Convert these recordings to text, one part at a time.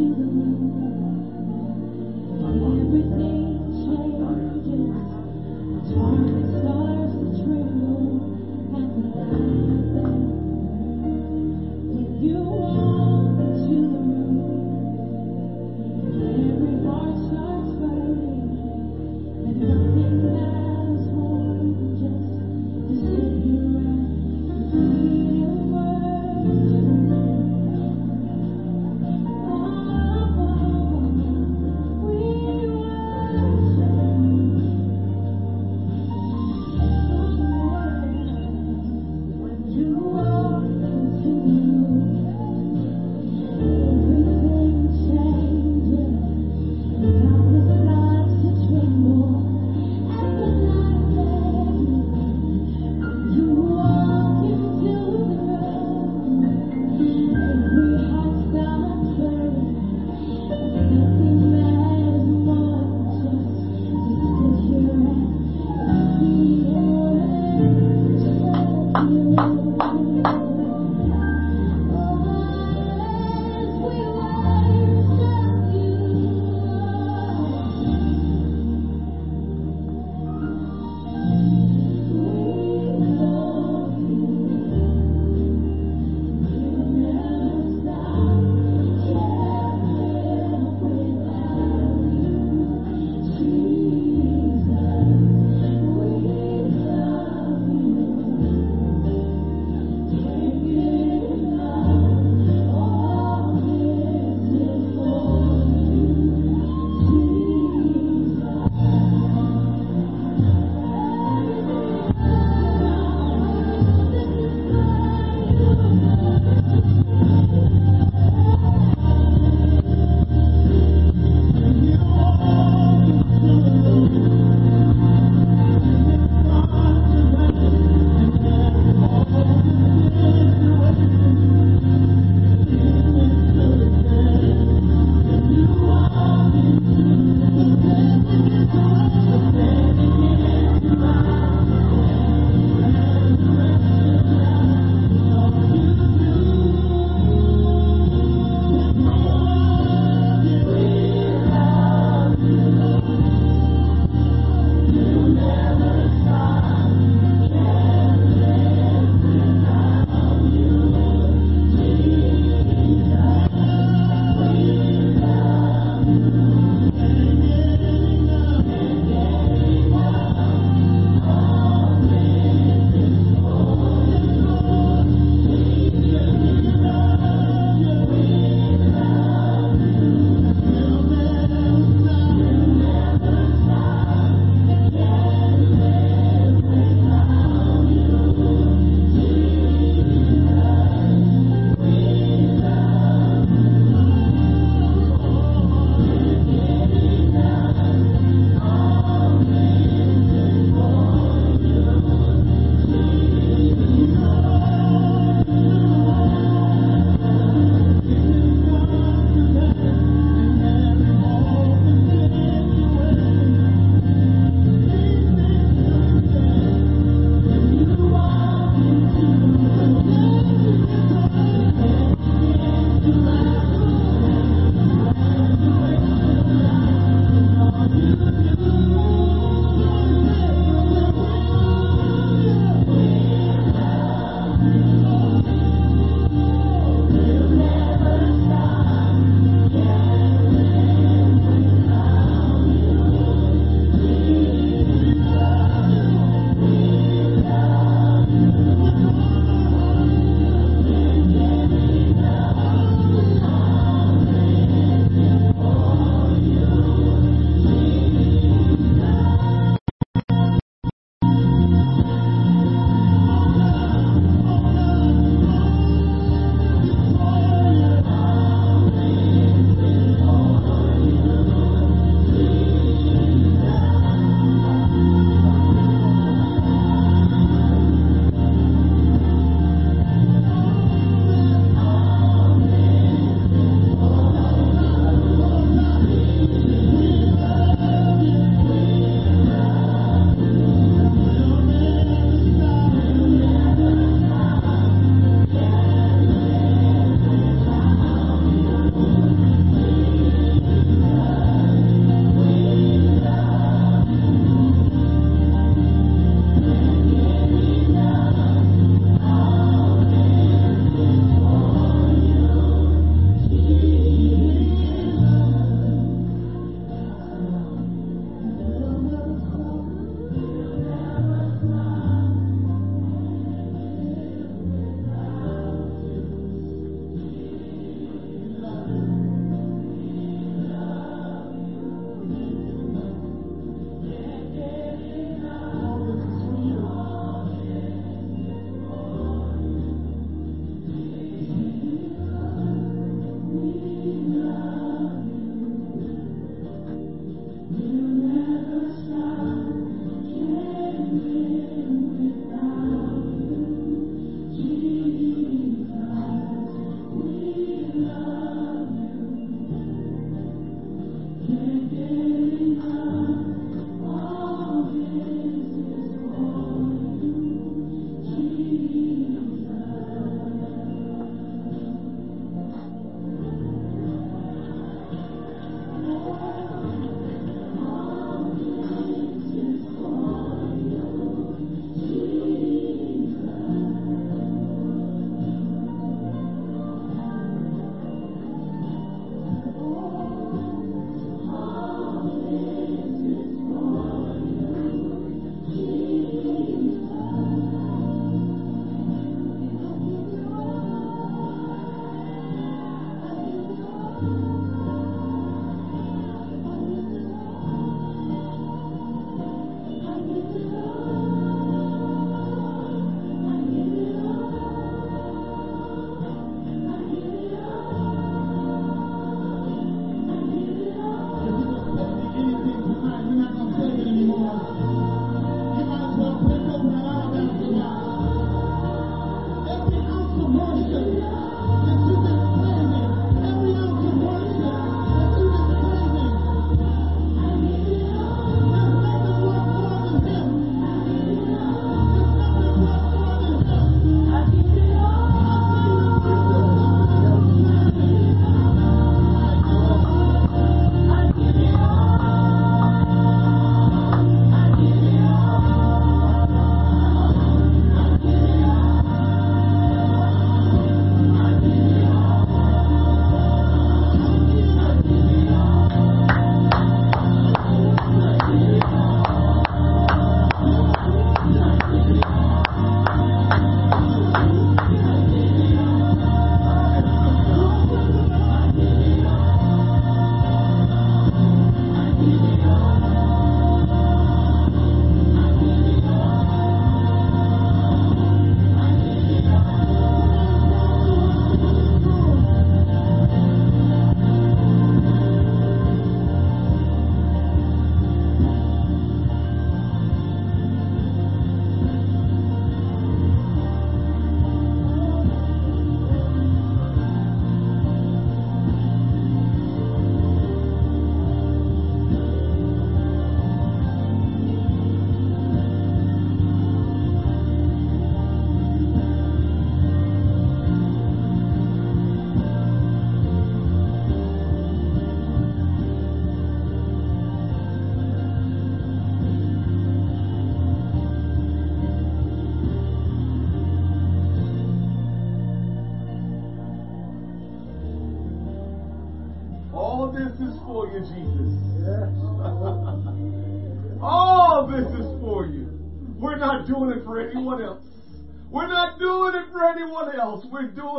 Thank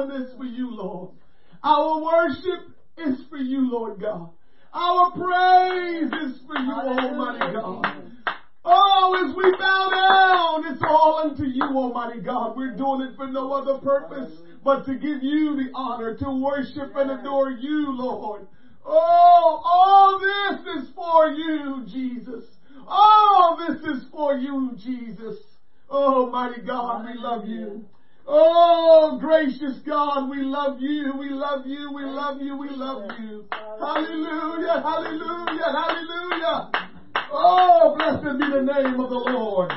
doing this for you, Lord. Our worship is for you, Lord God. Our praise is for you, Almighty God. Oh, as we bow down, it's all unto you, Almighty God. We're doing it for no other purpose but to give you the honor, to worship and adore you, Lord. Oh, all this is for you, Jesus. All this is for you, Jesus. Oh, mighty God, we love you. Oh, gracious God, we love you, we love you, we love you, we love you. Hallelujah, hallelujah, hallelujah. Oh, blessed be the name of the Lord.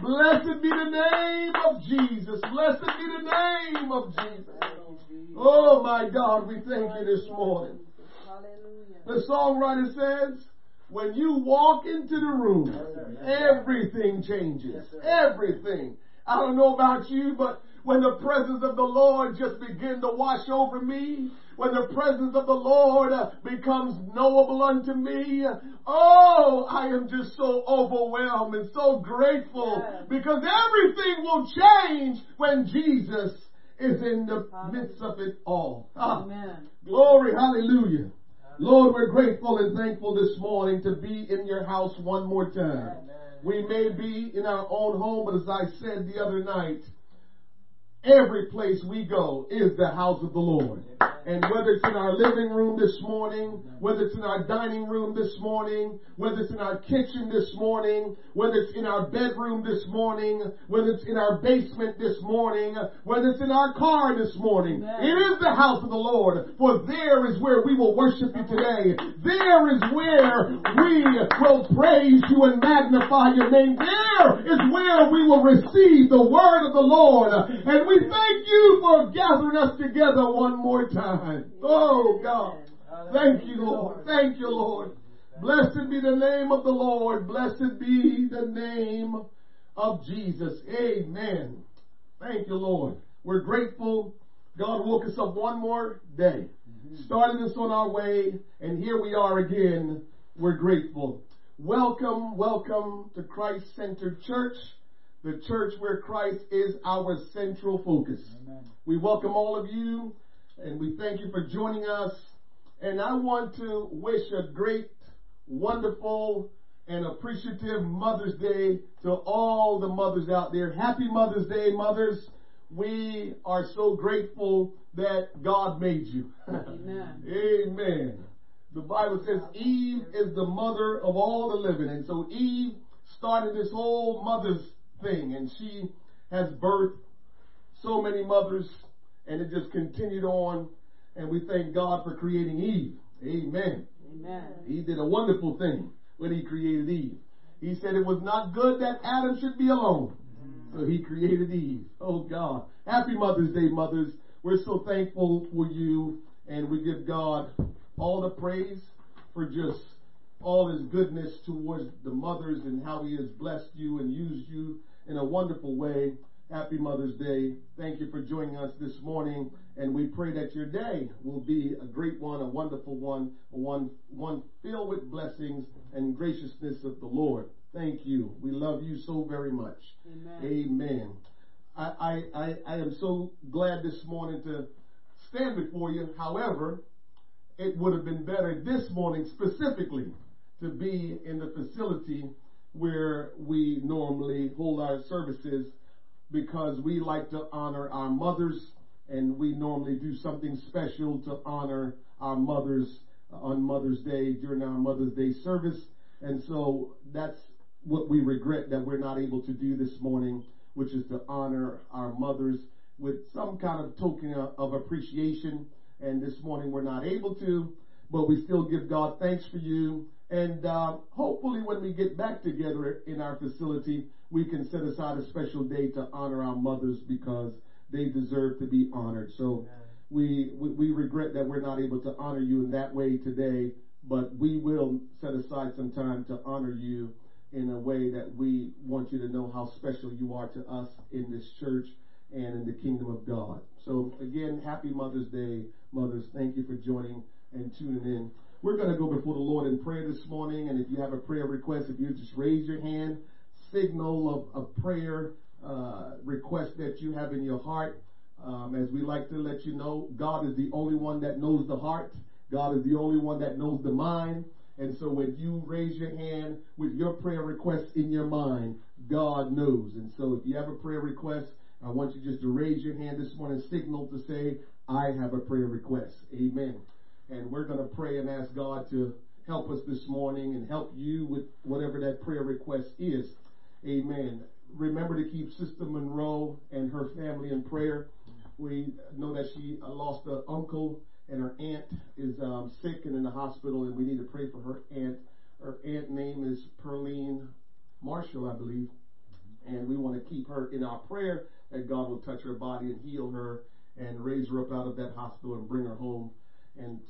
Blessed be the name of Jesus. Blessed be the name of Jesus. Oh my God, we thank you this morning. The songwriter says, when you walk into the room, everything changes. Everything. I don't know about you, but when the presence of the Lord just begin to wash over me, when the presence of the Lord uh, becomes knowable unto me, oh, I am just so overwhelmed and so grateful yes. because everything will change when Jesus is in the midst of it all. Ah, Amen. Glory, hallelujah. Lord, we're grateful and thankful this morning to be in your house one more time. Amen. We may be in our own home, but as I said the other night, every place we go is the house of the Lord. And whether it's in our living room this morning, whether it's in our dining room this morning, whether it's in our kitchen this morning, whether it's in our bedroom this morning, whether it's in our basement this morning, whether it's in our car this morning, Amen. it is the house of the Lord. For there is where we will worship you today. There is where we will praise you and magnify your name. There is where we will receive the word of the Lord. And we thank you for gathering us together one more time. Oh God. Thank you, Lord. Thank you, Lord. Blessed be the name of the Lord. Blessed be the name of Jesus. Amen. Thank you, Lord. We're grateful. God woke us up one more day, started us on our way, and here we are again. We're grateful. Welcome, welcome to Christ Centered Church, the church where Christ is our central focus. Amen. We welcome all of you and we thank you for joining us. And I want to wish a great, wonderful, and appreciative Mother's Day to all the mothers out there. Happy Mother's Day, mothers. We are so grateful that God made you. Amen. Amen. The Bible says Eve is the mother of all the living. And so Eve started this whole mother's thing and she has birthed so many mothers and it just continued on. And we thank God for creating Eve. Amen. Amen. He did a wonderful thing when he created Eve. He said it was not good that Adam should be alone. So he created Eve. Oh God. Happy Mother's Day, mothers. We're so thankful for you and we give God all the praise for just all his goodness towards the mothers and how he has blessed you and used you in a wonderful way. Happy Mother's Day. Thank you for joining us this morning. And we pray that your day will be a great one, a wonderful one, one, one filled with blessings and graciousness of the Lord. Thank you. We love you so very much. Amen. Amen. I, I, I am so glad this morning to stand before you. However, it would have been better this morning specifically to be in the facility where we normally hold our services because we like to honor our mothers and we normally do something special to honor our mothers uh, on Mother's Day during our Mother's Day service. And so that's what we regret that we're not able to do this morning, which is to honor our mothers with some kind of token of appreciation. And this morning we're not able to, but we still give God thanks for you. And uh, hopefully when we get back together in our facility, we can set aside a special day to honor our mothers because they deserve to be honored. So we, we, we regret that we're not able to honor you in that way today, but we will set aside some time to honor you in a way that we want you to know how special you are to us in this church and in the kingdom of God. So again, happy Mother's Day, mothers. Thank you for joining and tuning in. We're going to go before the Lord in prayer this morning. And if you have a prayer request, if you just raise your hand, signal of, of prayer uh, request that you have in your heart. Um, as we like to let you know, God is the only one that knows the heart. God is the only one that knows the mind. And so when you raise your hand with your prayer request in your mind, God knows. And so if you have a prayer request, I want you just to raise your hand this morning, signal to say, I have a prayer request. Amen. And we're going to pray and ask God to help us this morning and help you with whatever that prayer request is. Amen. Remember to keep Sister Monroe and her family in prayer. We know that she lost an uncle and her aunt is um, sick and in the hospital, and we need to pray for her aunt. Her aunt name is Perline Marshall, I believe, and we want to keep her in our prayer that God will touch her body and heal her and raise her up out of that hospital and bring her home and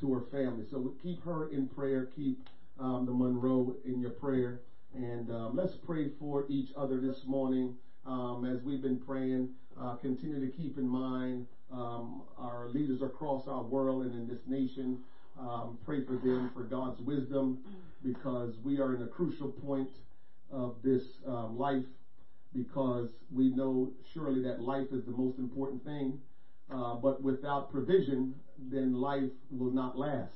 to her family. So keep her in prayer. Keep um, the Monroe in your prayer. And um, let's pray for each other this morning um, as we've been praying. Uh, continue to keep in mind um, our leaders across our world and in this nation. Um, pray for them for God's wisdom because we are in a crucial point of this um, life because we know surely that life is the most important thing. Uh, but without provision, then life will not last.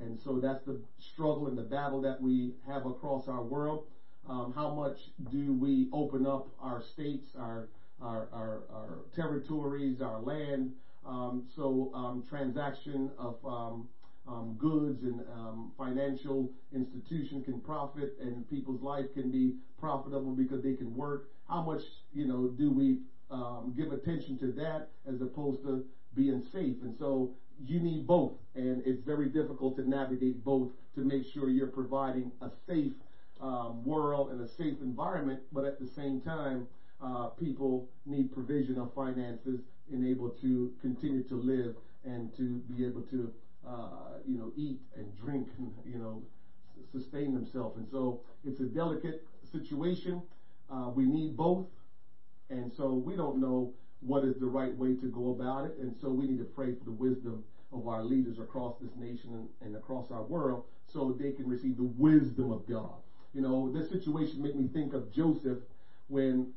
And so that's the struggle and the battle that we have across our world. Um, how much do we open up our states, our our, our, our territories, our land, um, so um, transaction of um, um goods and um, financial institution can profit, and people's life can be profitable because they can work. How much you know do we um, give attention to that as opposed to being safe? And so you need both, and it's very difficult to navigate both to make sure you're providing a safe um, world and a safe environment, but at the same time, uh, people need provision of finances and able to continue to live and to be able to, uh, you know, eat and drink and, you know, sustain themselves. And so it's a delicate situation. Uh, we need both. And so we don't know what is the right way to go about it. And so we need to pray for the wisdom of our leaders across this nation and, across our world so they can receive the wisdom of God. You know, this situation made me think of Joseph when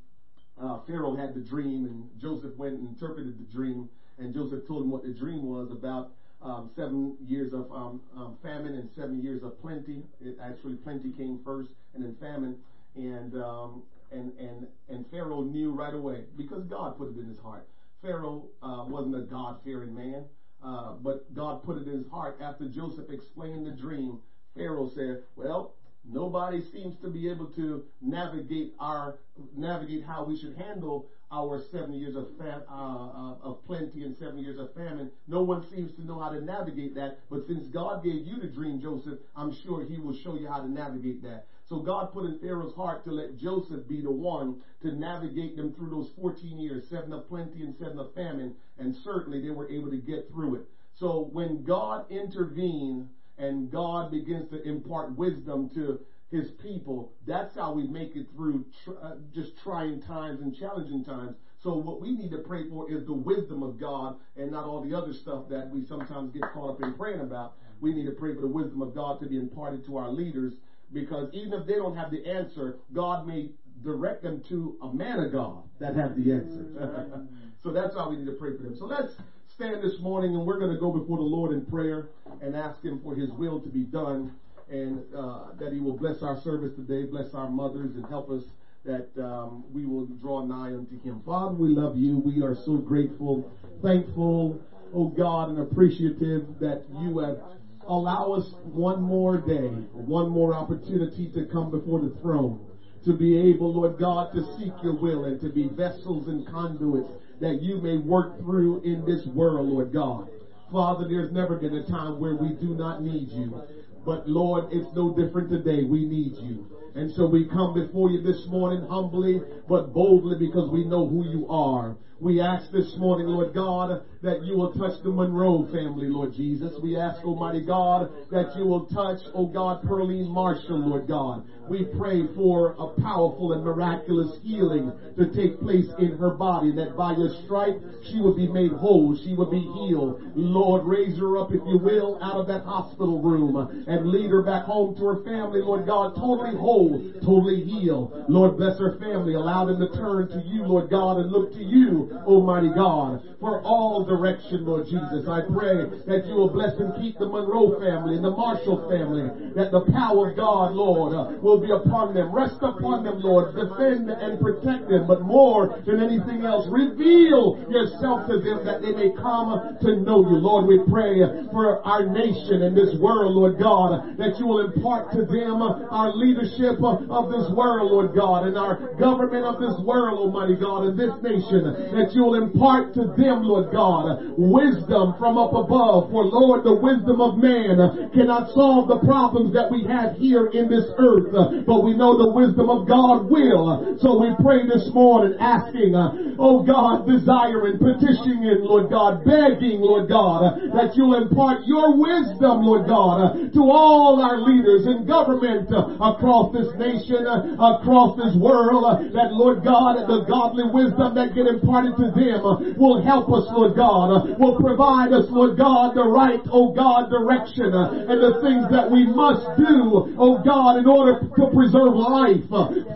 uh, Pharaoh had the dream and Joseph went and interpreted the dream and Joseph told him what the dream was about um, seven years of um, um, famine and seven years of plenty. It actually plenty came first and then famine and um, and Pharaoh knew right away because God put it in his heart. Pharaoh uh, wasn't a God-fearing man, uh, but God put it in his heart after Joseph explained the dream. Pharaoh said, "Well, Nobody seems to be able to navigate our navigate how we should handle our seven years of fam, uh, uh, of plenty and seven years of famine. No one seems to know how to navigate that. But since God gave you the dream, Joseph, I'm sure He will show you how to navigate that. So God put in Pharaoh's heart to let Joseph be the one to navigate them through those 14 years, seven of plenty and seven of famine, and certainly they were able to get through it. So when God intervened and God begins to impart wisdom to his people, that's how we make it through uh, just trying times and challenging times. So what we need to pray for is the wisdom of God and not all the other stuff that we sometimes get caught up in praying about. We need to pray for the wisdom of God to be imparted to our leaders because even if they don't have the answer, God may direct them to a man of God that have the answer. so that's why we need to pray for them. So let's stand this morning and we're going to go before the Lord in prayer and ask Him for His will to be done and uh, that He will bless our service today, bless our mothers, and help us that um, we will draw nigh unto Him. Father, we love you. We are so grateful, thankful, oh God, and appreciative that you have allowed us one more day, one more opportunity to come before the throne to be able, Lord God, to seek your will and to be vessels and conduits that you may work through in this world, Lord God. Father, there's never been a time where we do not need you. But Lord, it's no different today. We need you. And so we come before you this morning humbly but boldly because we know who you are. We ask this morning, Lord God, that you will touch the Monroe family, Lord Jesus. We ask, Almighty God, that you will touch, oh God, Pearline Marshall, Lord God. We pray for a powerful and miraculous healing to take place in her body, that by your stripe she will be made whole, she will be healed. Lord, raise her up, if you will, out of that hospital room and lead her back home to her family, Lord God, totally whole, totally healed. Lord, bless her family. Allow them to turn to you, Lord God, and look to you, Almighty God, for all direction, Lord Jesus. I pray that you will bless and keep the Monroe family and the Marshall family, that the power of God, Lord, uh, will be upon them. Rest upon them, Lord. Defend and protect them, but more than anything else, reveal yourself to them that they may come to know you. Lord, we pray for our nation and this world, Lord God, that you will impart to them our leadership of this world, Lord God, and our government of this world, Almighty God, and this nation, that you will impart to them, Lord God, wisdom from up above. For Lord, the wisdom of man cannot solve the problems that we have here in this earth, but we know the wisdom of God will. So we pray this morning asking, uh, oh God, desiring, petitioning, Lord God, begging, Lord God, that you'll impart your wisdom, Lord God, to all our leaders in government uh, across this nation, uh, across this world, that Lord God, the godly wisdom that get imparted to them will help us, Lord God, will provide us, Lord God, the right, oh God, direction and the things that we must do, oh God, in order to preserve life.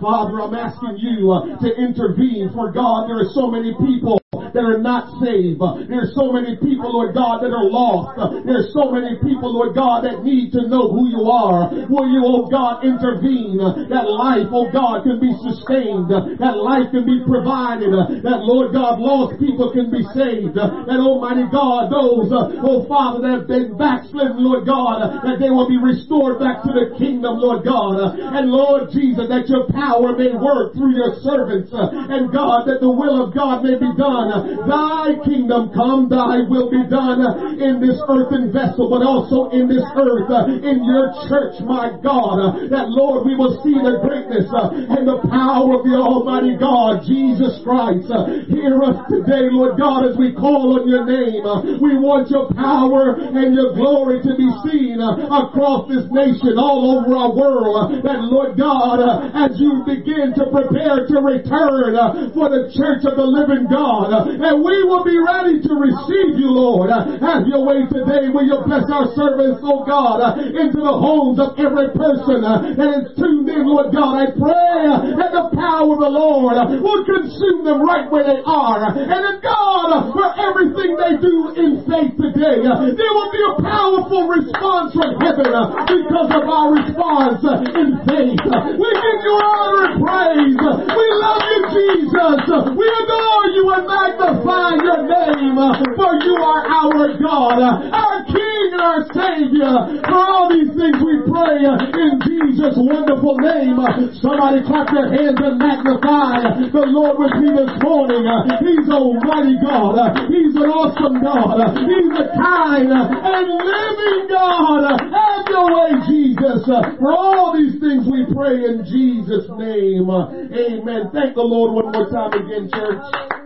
Father, I'm asking you to intervene for God. There are so many people that are not saved. There's so many people, Lord God, that are lost. There's so many people, Lord God, that need to know who you are. Will you, oh God, intervene that life, oh God, can be sustained, that life can be provided, that Lord God, lost people can be saved, that Almighty God, those, oh Father, that have been backslidden, Lord God, that they will be restored back to the kingdom, Lord God. And Lord Jesus, that your power may work through your servants, and God, that the will of God may be done Thy kingdom come, thy will be done in this earthen vessel, but also in this earth, in your church, my God. That Lord, we will see the greatness and the power of the Almighty God, Jesus Christ. Hear us today, Lord God, as we call on your name. We want your power and your glory to be seen across this nation, all over our world. That Lord God, as you begin to prepare to return for the church of the living God, and we will be ready to receive you, Lord. Uh, have your way today. Will you bless our servants, oh God, uh, into the homes of every person uh, that is tuned in, Lord God. I pray that the power of the Lord will consume them right where they are. And that God, for everything they do in faith today, there will be a powerful response from heaven because of our response in faith. We give you honor and praise. We love you, Jesus. We adore you and magnify your name, uh, for you are our God, uh, our King and our Savior. For all these things we pray uh, in Jesus' wonderful name. Somebody clap your hands and magnify the Lord with me this morning. He's almighty God. He's an awesome God. He's a kind and living God. Have your way, Jesus. For all these things we pray in Jesus' name. Amen. Thank the Lord one more time again, church.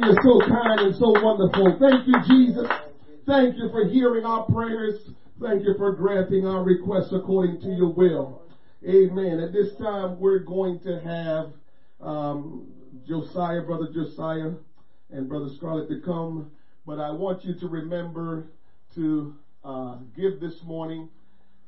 Is so kind and so wonderful. Thank you, Jesus. Thank you for hearing our prayers. Thank you for granting our requests according to your will. Amen. At this time, we're going to have um, Josiah, Brother Josiah, and Brother Scarlett to come. But I want you to remember to uh, give this morning.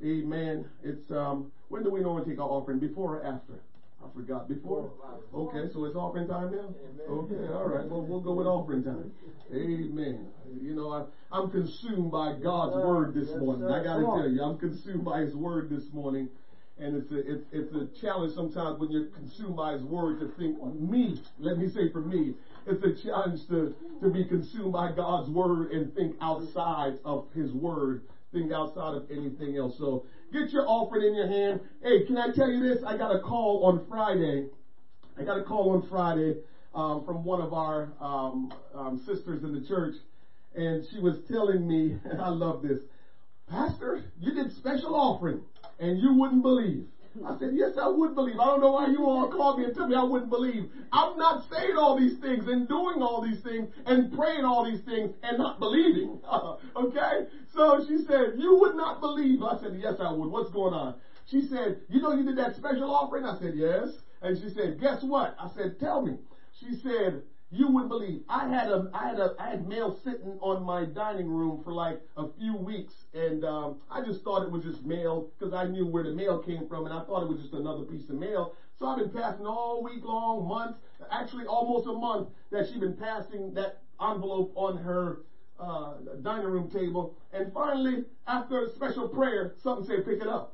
Amen. It's um, when do we normally take our offering? Before or after? I forgot before. Okay, so it's offering time now? Okay, all right. Well, we'll go with offering time. Amen. You know, I, I'm consumed by God's word this morning. I got to tell you, I'm consumed by His word this morning. And it's a, it's, it's a challenge sometimes when you're consumed by His word to think, me, let me say for me, it's a challenge to, to be consumed by God's word and think outside of His word, think outside of anything else. So Get your offering in your hand. Hey, can I tell you this? I got a call on Friday. I got a call on Friday um, from one of our um, um, sisters in the church, and she was telling me, and I love this, Pastor, you did special offering, and you wouldn't believe. I said, yes, I would believe. I don't know why you all called me and told me I wouldn't believe. I'm not saying all these things and doing all these things and praying all these things and not believing. okay? So she said, you would not believe. I said, yes, I would. What's going on? She said, you know you did that special offering? I said, yes. And she said, guess what? I said, tell me. She said, you wouldn't believe. I had a, I had a, I had mail sitting on my dining room for like a few weeks, and um, I just thought it was just mail because I knew where the mail came from, and I thought it was just another piece of mail. So I've been passing all week long, months, actually almost a month that she's been passing that envelope on her uh, dining room table, and finally, after a special prayer, something said, "Pick it up."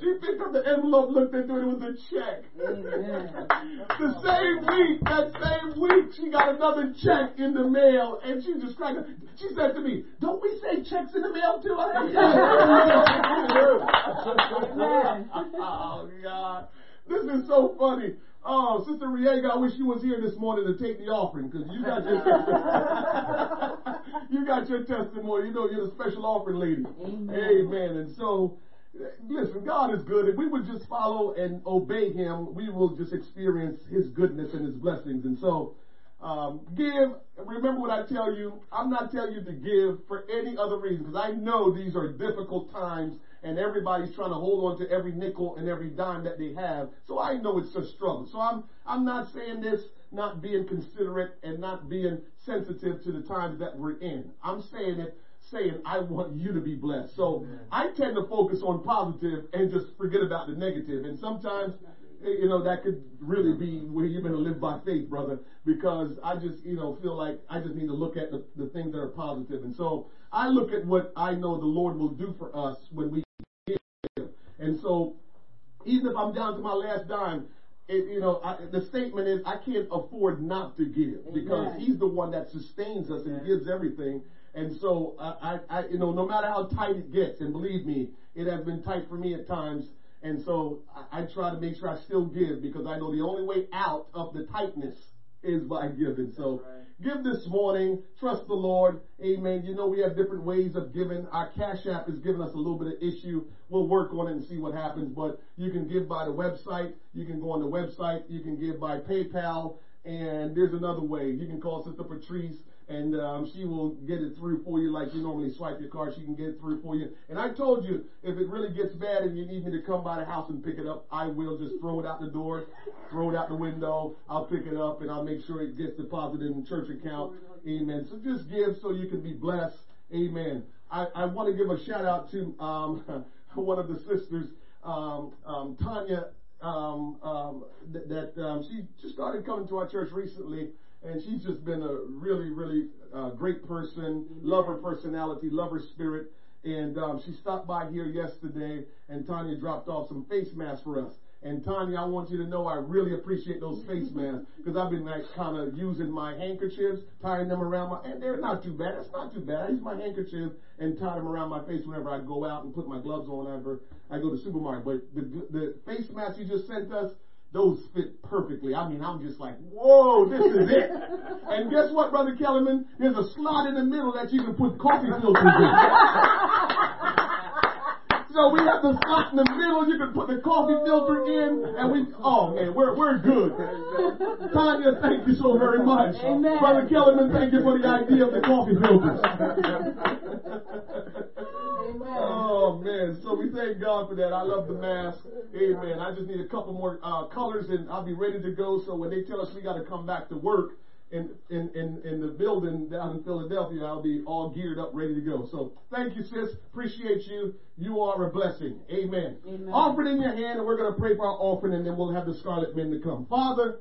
She picked up the envelope, looked into it, it was a check. the same week, that same week, she got another check in the mail, and she just cracked up. She said to me, Don't we say checks in the mail too? I said, oh, God. This is so funny. Oh, Sister Riega, I wish you was here this morning to take the offering because you got your you got your testimony. You know you're the special offering lady. Amen. Amen. And so, listen, God is good. If we would just follow and obey Him, we will just experience His goodness and His blessings. And so, um, give. Remember what I tell you. I'm not telling you to give for any other reason because I know these are difficult times and everybody's trying to hold on to every nickel and every dime that they have. So I know it's a struggle. So I'm I'm not saying this not being considerate and not being sensitive to the times that we're in. I'm saying it saying I want you to be blessed. So I tend to focus on positive and just forget about the negative. And sometimes you know, that could really be where you're going to live by faith, brother, because I just, you know, feel like I just need to look at the, the things that are positive. And so I look at what I know the Lord will do for us when we and so, even if I'm down to my last dime, it, you know, I, the statement is I can't afford not to give because Amen. He's the one that sustains us and gives everything. And so, I, I, you know, no matter how tight it gets, and believe me, it has been tight for me at times. And so, I, I try to make sure I still give because I know the only way out of the tightness is by giving. So. Give this morning. Trust the Lord. Amen. You know, we have different ways of giving. Our Cash App is giving us a little bit of issue. We'll work on it and see what happens. But you can give by the website. You can go on the website. You can give by PayPal. And there's another way. You can call Sister Patrice and um, she will get it through for you like you normally swipe your card. She can get it through for you. And I told you, if it really gets bad and you need me to come by the house and pick it up, I will just throw it out the door, throw it out the window. I'll pick it up and I'll make sure it gets deposited in the church account. Amen. So just give so you can be blessed. Amen. I, I want to give a shout out to um, one of the sisters, um, um, Tanya, um, um, th- that um, she just started coming to our church recently and she's just been a really, really uh, great person, love her personality, love her spirit. And um, she stopped by here yesterday, and Tanya dropped off some face masks for us. And Tanya, I want you to know I really appreciate those face masks because I've been like kind of using my handkerchiefs, tying them around my, and they're not too bad. It's not too bad. I use my handkerchief and tie them around my face whenever I go out and put my gloves on whenever I go to the supermarket. But the, the face mask you just sent us, those fit perfectly. I mean, I'm just like, whoa, this is it. and guess what, Brother Kellerman? There's a slot in the middle that you can put coffee filters in. so we have the slot in the middle. You can put the coffee filter in, and we, oh man, we're, we're good. Tanya, thank you so very much. Amen. Brother Kellerman, thank you for the idea of the coffee filters. Oh man, so we thank God for that. I love the mask. Amen. I just need a couple more uh, colors and I'll be ready to go. So when they tell us we got to come back to work in, in, in, in the building down in Philadelphia, I'll be all geared up, ready to go. So thank you, sis. Appreciate you. You are a blessing. Amen. Amen. Offer it in your hand and we're going to pray for our offering and then we'll have the scarlet men to come. Father,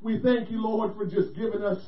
we thank you, Lord, for just giving us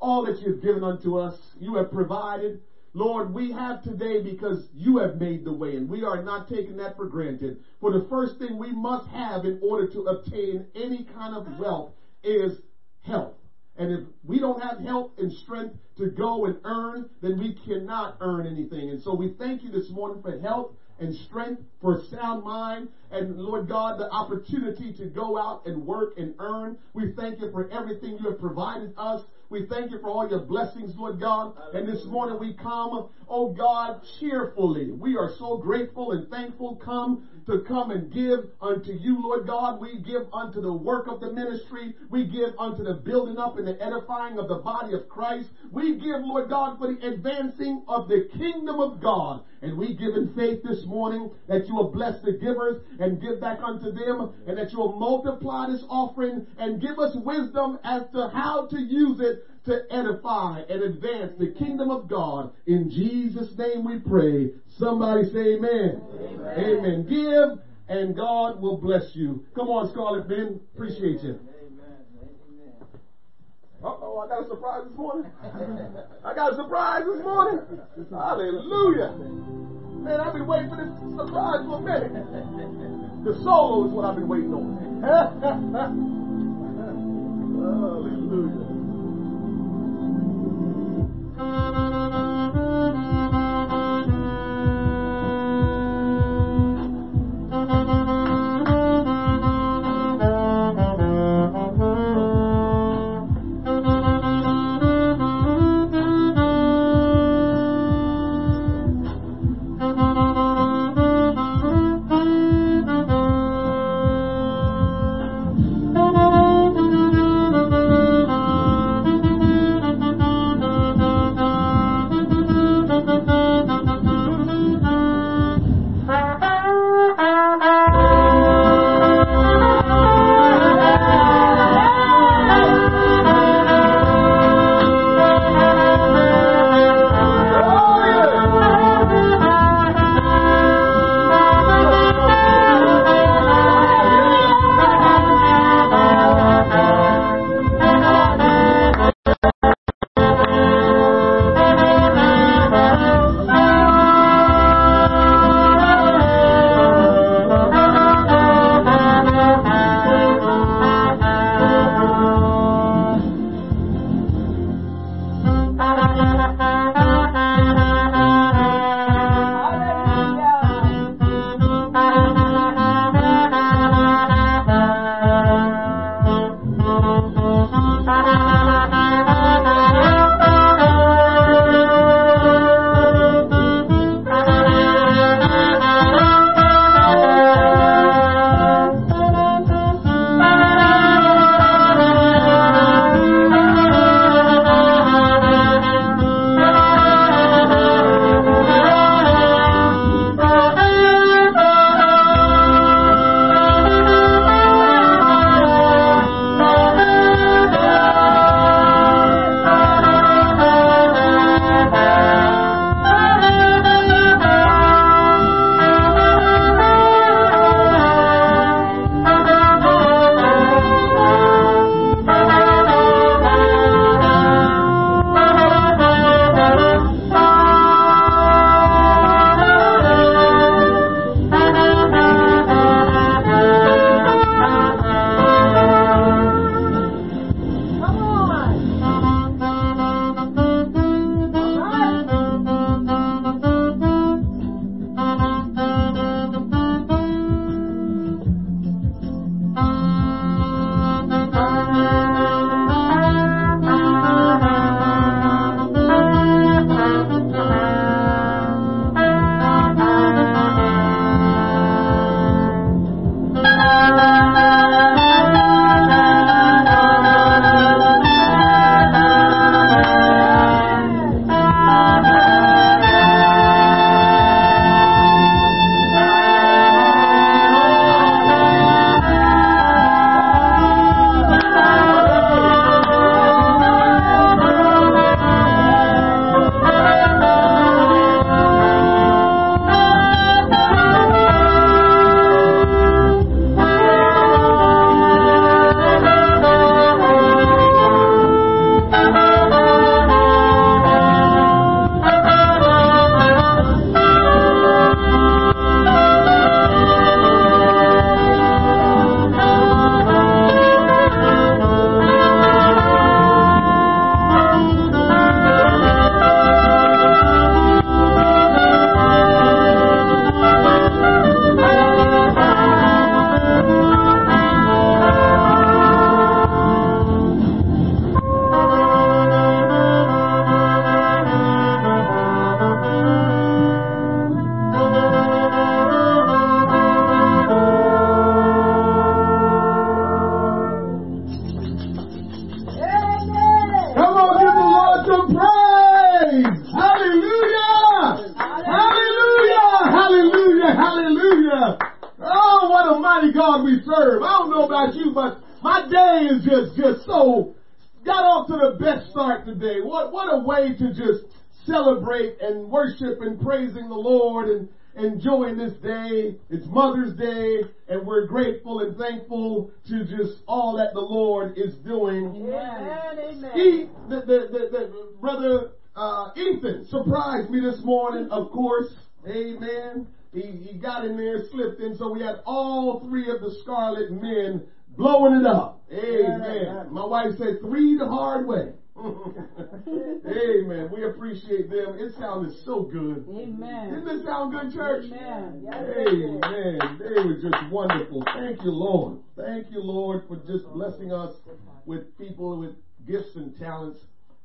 all that you've given unto us. You have provided. Lord, we have today because you have made the way, and we are not taking that for granted. For the first thing we must have in order to obtain any kind of wealth is health. And if we don't have health and strength to go and earn, then we cannot earn anything. And so we thank you this morning for health and strength, for a sound mind, and Lord God, the opportunity to go out and work and earn. We thank you for everything you have provided us We thank you for all your blessings, Lord God. And this morning we come, oh God, cheerfully. We are so grateful and thankful come to come and give unto you, Lord God. We give unto the work of the ministry. We give unto the building up and the edifying of the body of Christ. We give, Lord God, for the advancing of the kingdom of God. And we give in faith this morning that you will bless the givers and give back unto them and that you will multiply this offering and give us wisdom as to how to use it to edify and advance the kingdom of God. In Jesus' name we pray. Somebody say amen. Amen. amen. Give and God will bless you. Come on, Scarlett Ben. Appreciate you. Amen. Amen. Uh oh, I got a surprise this morning. I got a surprise this morning. Hallelujah. Man, I've been waiting for this surprise for a minute. The solo is what I've been waiting on. Hallelujah. Start Amen. They were just wonderful. Thank you, Lord. Thank you, Lord, for just blessing us with people with gifts and talents.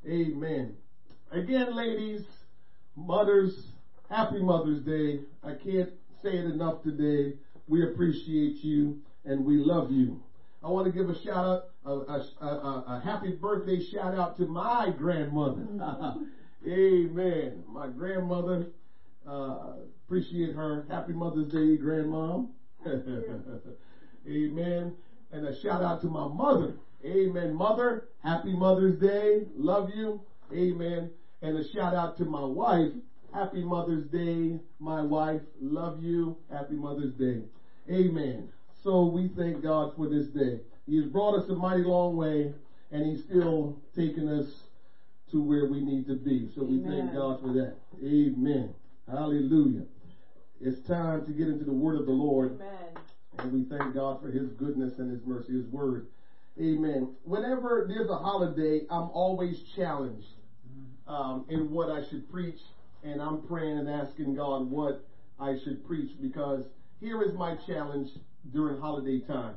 Amen. Again, ladies, mothers, happy Mother's Day. I can't say it enough today. We appreciate you and we love you. I want to give a shout out, a, a, a, a happy birthday shout out to my grandmother. Amen. My grandmother, uh, appreciate her. Happy Mother's Day, grandmom. Amen. And a shout out to my mother. Amen. Mother, happy Mother's Day. Love you. Amen. And a shout out to my wife. Happy Mother's Day, my wife. Love you. Happy Mother's Day. Amen. So we thank God for this day. He has brought us a mighty long way and he's still taking us to where we need to be. So we thank God for that. Amen. Hallelujah. It's time to get into the word of the Lord. Amen. And we thank God for His goodness and His mercy, His word. Amen. Whenever there's a holiday, I'm always challenged um, in what I should preach, and I'm praying and asking God what I should preach because here is my challenge during holiday time.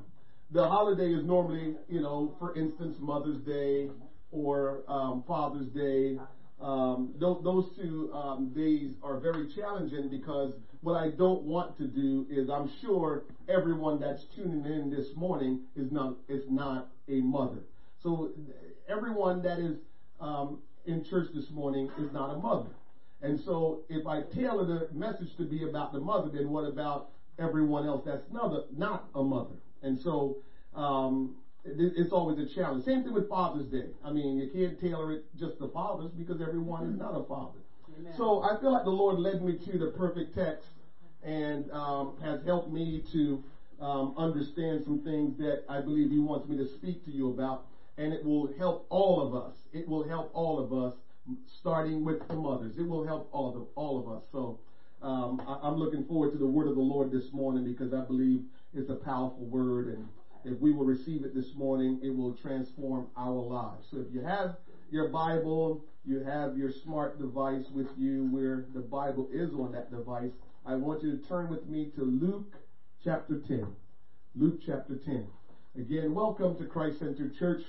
The holiday is normally, you know, for instance, Mother's Day or um, Father's Day. Um, those, those two um, days are very challenging because what I don't want to do is I'm sure everyone that's tuning in this morning is not is not a mother. So everyone that is um, in church this morning is not a mother. And so if I tailor the message to be about the mother, then what about everyone else that's not a, not a mother? And so um, it's always a challenge. Same thing with Father's Day. I mean, you can't tailor it just to fathers because everyone is not a father. Amen. So I feel like the Lord led me to the perfect text and um, has helped me to um, understand some things that I believe He wants me to speak to you about. And it will help all of us. It will help all of us, starting with the mothers. It will help all of, all of us. So um, I, I'm looking forward to the word of the Lord this morning because I believe it's a powerful word. And if we will receive it this morning, it will transform our lives. So if you have your Bible, you have your smart device with you where the Bible is on that device, I want you to turn with me to Luke chapter 10. Luke chapter 10. Again, welcome to Christ Center Church.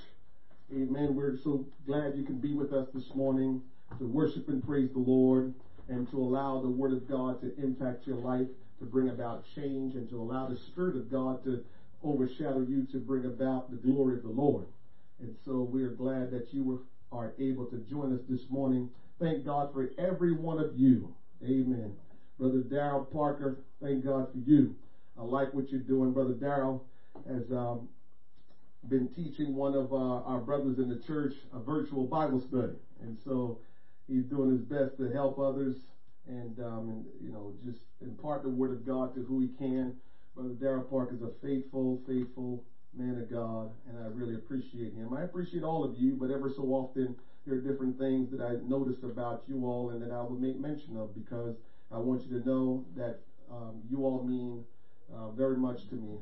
Amen. We're so glad you can be with us this morning to worship and praise the Lord and to allow the Word of God to impact your life, to bring about change, and to allow the Spirit of God to overshadow you to bring about the glory of the Lord. And so we are glad that you were, are able to join us this morning. Thank God for every one of you. Amen. Brother Darrell Parker, thank God for you. I like what you're doing. Brother Darrell has um, been teaching one of uh, our brothers in the church a virtual Bible study. And so he's doing his best to help others and, um, and you know, just impart the word of God to who he can. Brother Darrell Parker is a faithful, faithful man of God, and I really appreciate him. I appreciate all of you, but ever so often there are different things that I noticed about you all and that I will make mention of because I want you to know that um, you all mean uh, very much to me.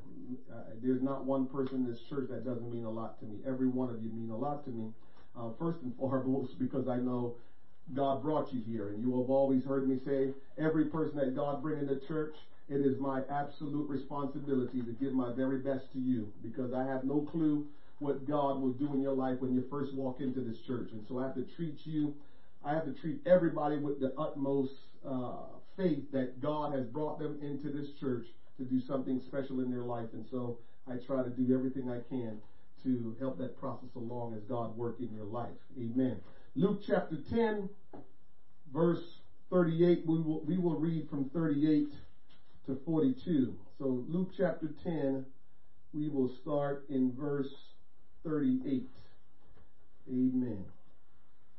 Uh, there's not one person in this church that doesn't mean a lot to me. Every one of you mean a lot to me. Uh, first and foremost, because I know God brought you here, and you have always heard me say, every person that God bring into church, it is my absolute responsibility to give my very best to you, because I have no clue what God will do in your life when you first walk into this church, and so I have to treat you, I have to treat everybody with the utmost uh, faith that God has brought them into this church to do something special in their life, and so I try to do everything I can to help that process along as God work in your life. Amen. Luke chapter 10, verse 38. We will, we will read from 38 to 42. So Luke chapter 10, we will start in verse 38. Amen.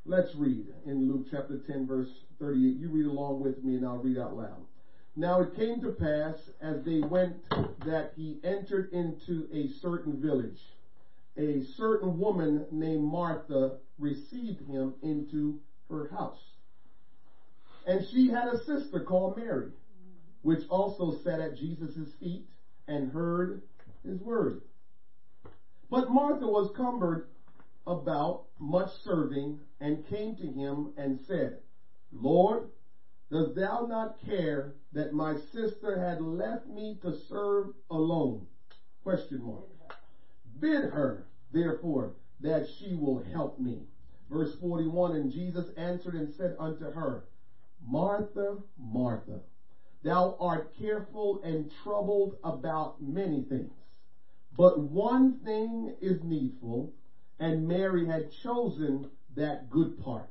Let's read in Luke chapter 10 verse 38. You read along with me and I'll read out loud. Now it came to pass as they went that he entered into a certain village. A certain woman named Martha received him into her house. And she had a sister called Mary, which also sat at Jesus' feet and heard his word. But Martha was cumbered about much serving and came to him and said, Lord, dost thou not care that my sister had left me to serve alone? Question mark. Bid her, therefore, that she will help me. Verse 41, and Jesus answered and said unto her, Martha, Martha, thou art careful and troubled about many things, but one thing is needful, and Mary had chosen that good part,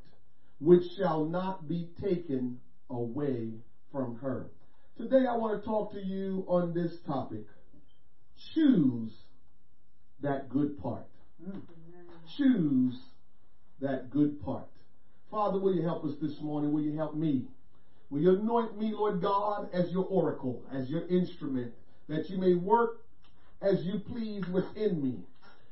which shall not be taken away from her. Today I want to talk to you on this topic. Choose that good part. Mm. Choose that good part. Father, will you help us this morning? Will you help me? Will you anoint me, Lord God, as your oracle, as your instrument, that you may work as you please within me?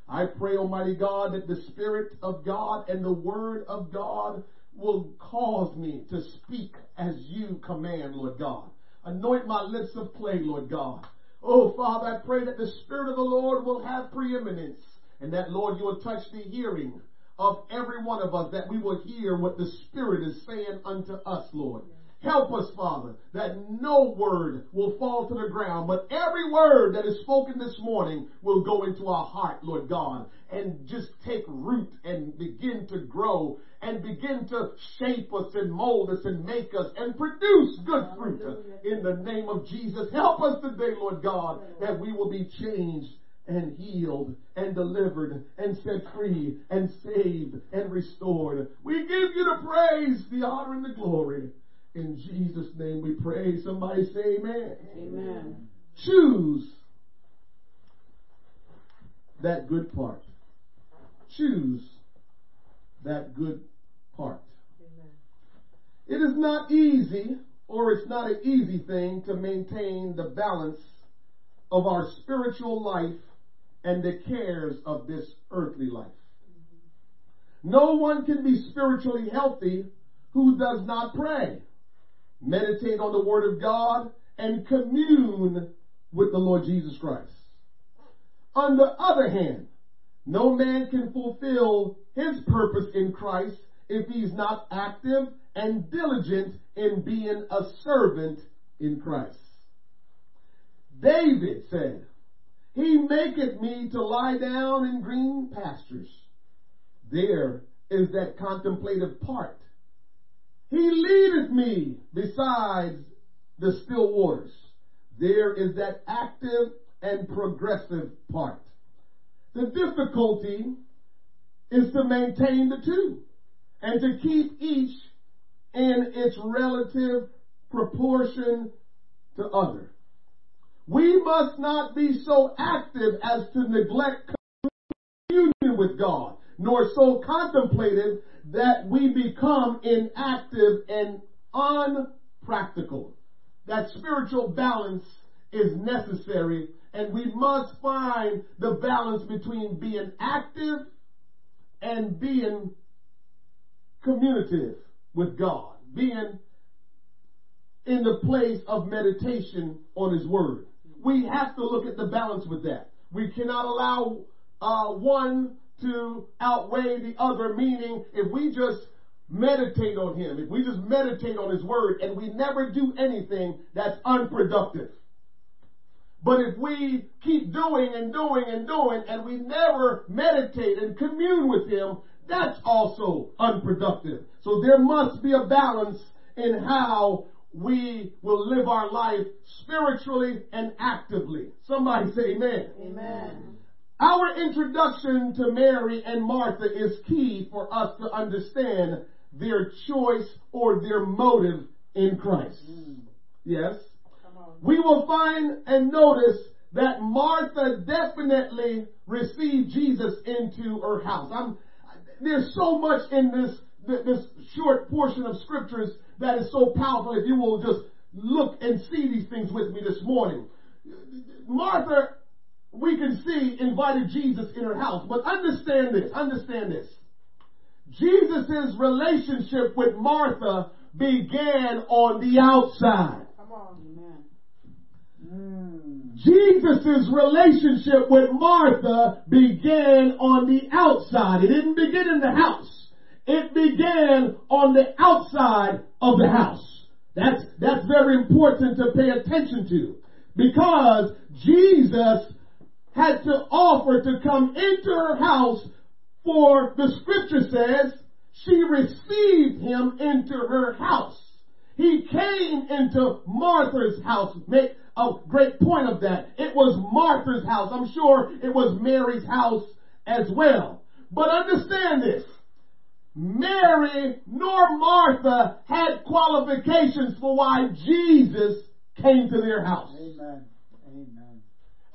I pray, Almighty God, that the Spirit of God and the Word of God will cause me to speak as you command, Lord God. Anoint my lips of clay, Lord God. Oh, Father, I pray that the Spirit of the Lord will have preeminence and that, Lord, you will touch the hearing of every one of us, that we will hear what the Spirit is saying unto us, Lord. Help us, Father, that no word will fall to the ground, but every word that is spoken this morning will go into our heart, Lord God, and just take root and begin to grow and begin to shape us and mold us and make us and produce good fruit in the name of Jesus. Help us today, Lord God, that we will be changed and healed and delivered and set free and saved and restored. We give you the praise, the honor, and the glory. In Jesus' name we pray. Somebody say amen. Amen. Choose that good part. Choose that good part. Amen. It is not easy, or it's not an easy thing to maintain the balance of our spiritual life and the cares of this earthly life. Mm-hmm. No one can be spiritually healthy who does not pray, meditate on the Word of God, and commune with the Lord Jesus Christ. On the other hand, no man can fulfill his purpose in Christ if he's not active and diligent in being a servant in Christ. David said, he maketh me to lie down in green pastures. There is that contemplative part. He leadeth me beside the still waters. There is that active and progressive part. The difficulty is to maintain the two and to keep each in its relative proportion to other. We must not be so active as to neglect communion with God, nor so contemplative that we become inactive and unpractical. That spiritual balance is necessary and we must find the balance between being active and being communicative with God, being in the place of meditation on His Word we have to look at the balance with that. We cannot allow uh, one to outweigh the other, meaning if we just meditate on Him, if we just meditate on His Word and we never do anything, that's unproductive. But if we keep doing and doing and doing and we never meditate and commune with Him, that's also unproductive. So there must be a balance in how we will live our life spiritually and actively. Somebody say amen. Amen. Our introduction to Mary and Martha is key for us to understand their choice or their motive in Christ. Mm. Yes? We will find and notice that Martha definitely received Jesus into her house. I'm, there's so much in this this short portion of scriptures that is so powerful if you will just look and see these things with me this morning. Martha, we can see, invited Jesus in her house. But understand this, understand this. Jesus' relationship with Martha began on the outside. Come on. Amen. Jesus' relationship with Martha began on the outside. It didn't begin in the house. It began on the outside of the house. That's, that's very important to pay attention to because Jesus had to offer to come into her house for the scripture says she received him into her house. He came into Martha's house. Make a great point of that. It was Martha's house. I'm sure it was Mary's house as well. But understand this. Mary nor Martha had qualifications for why Jesus came to their house. Amen.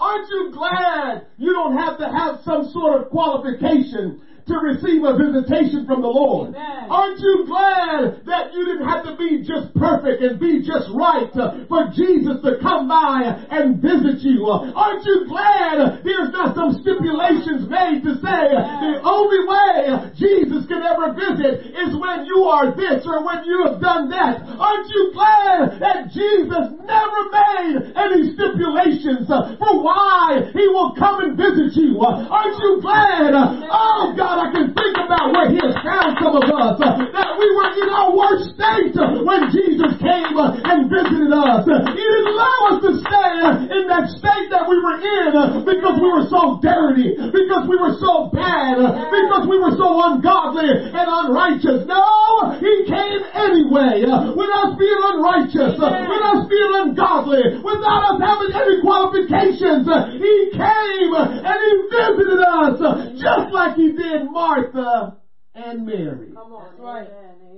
Aren't you glad you don't have to have some sort of qualification to receive a visitation from the Lord. Amen. Aren't you glad that you didn't have to be just perfect and be just right uh, for Jesus to come by and visit you? Aren't you glad there's not some stipulations made to say the only way Jesus can ever visit is when you are this or when you have done that? Aren't you glad that Jesus never made any stipulations uh, for why he will come and visit you? Aren't you glad? Oh God, God, I can think about where He has found some of us. Uh, that we were in our worst state uh, when Jesus came uh, and visited us. He didn't allow us to stay in that state that we were in because we were so dirty, because we were so bad, because we were so ungodly and unrighteous. No, He came anyway with us being unrighteous, with us being ungodly, without us having any qualifications. He came and He visited us just like He did Martha and Mary. Come on, right.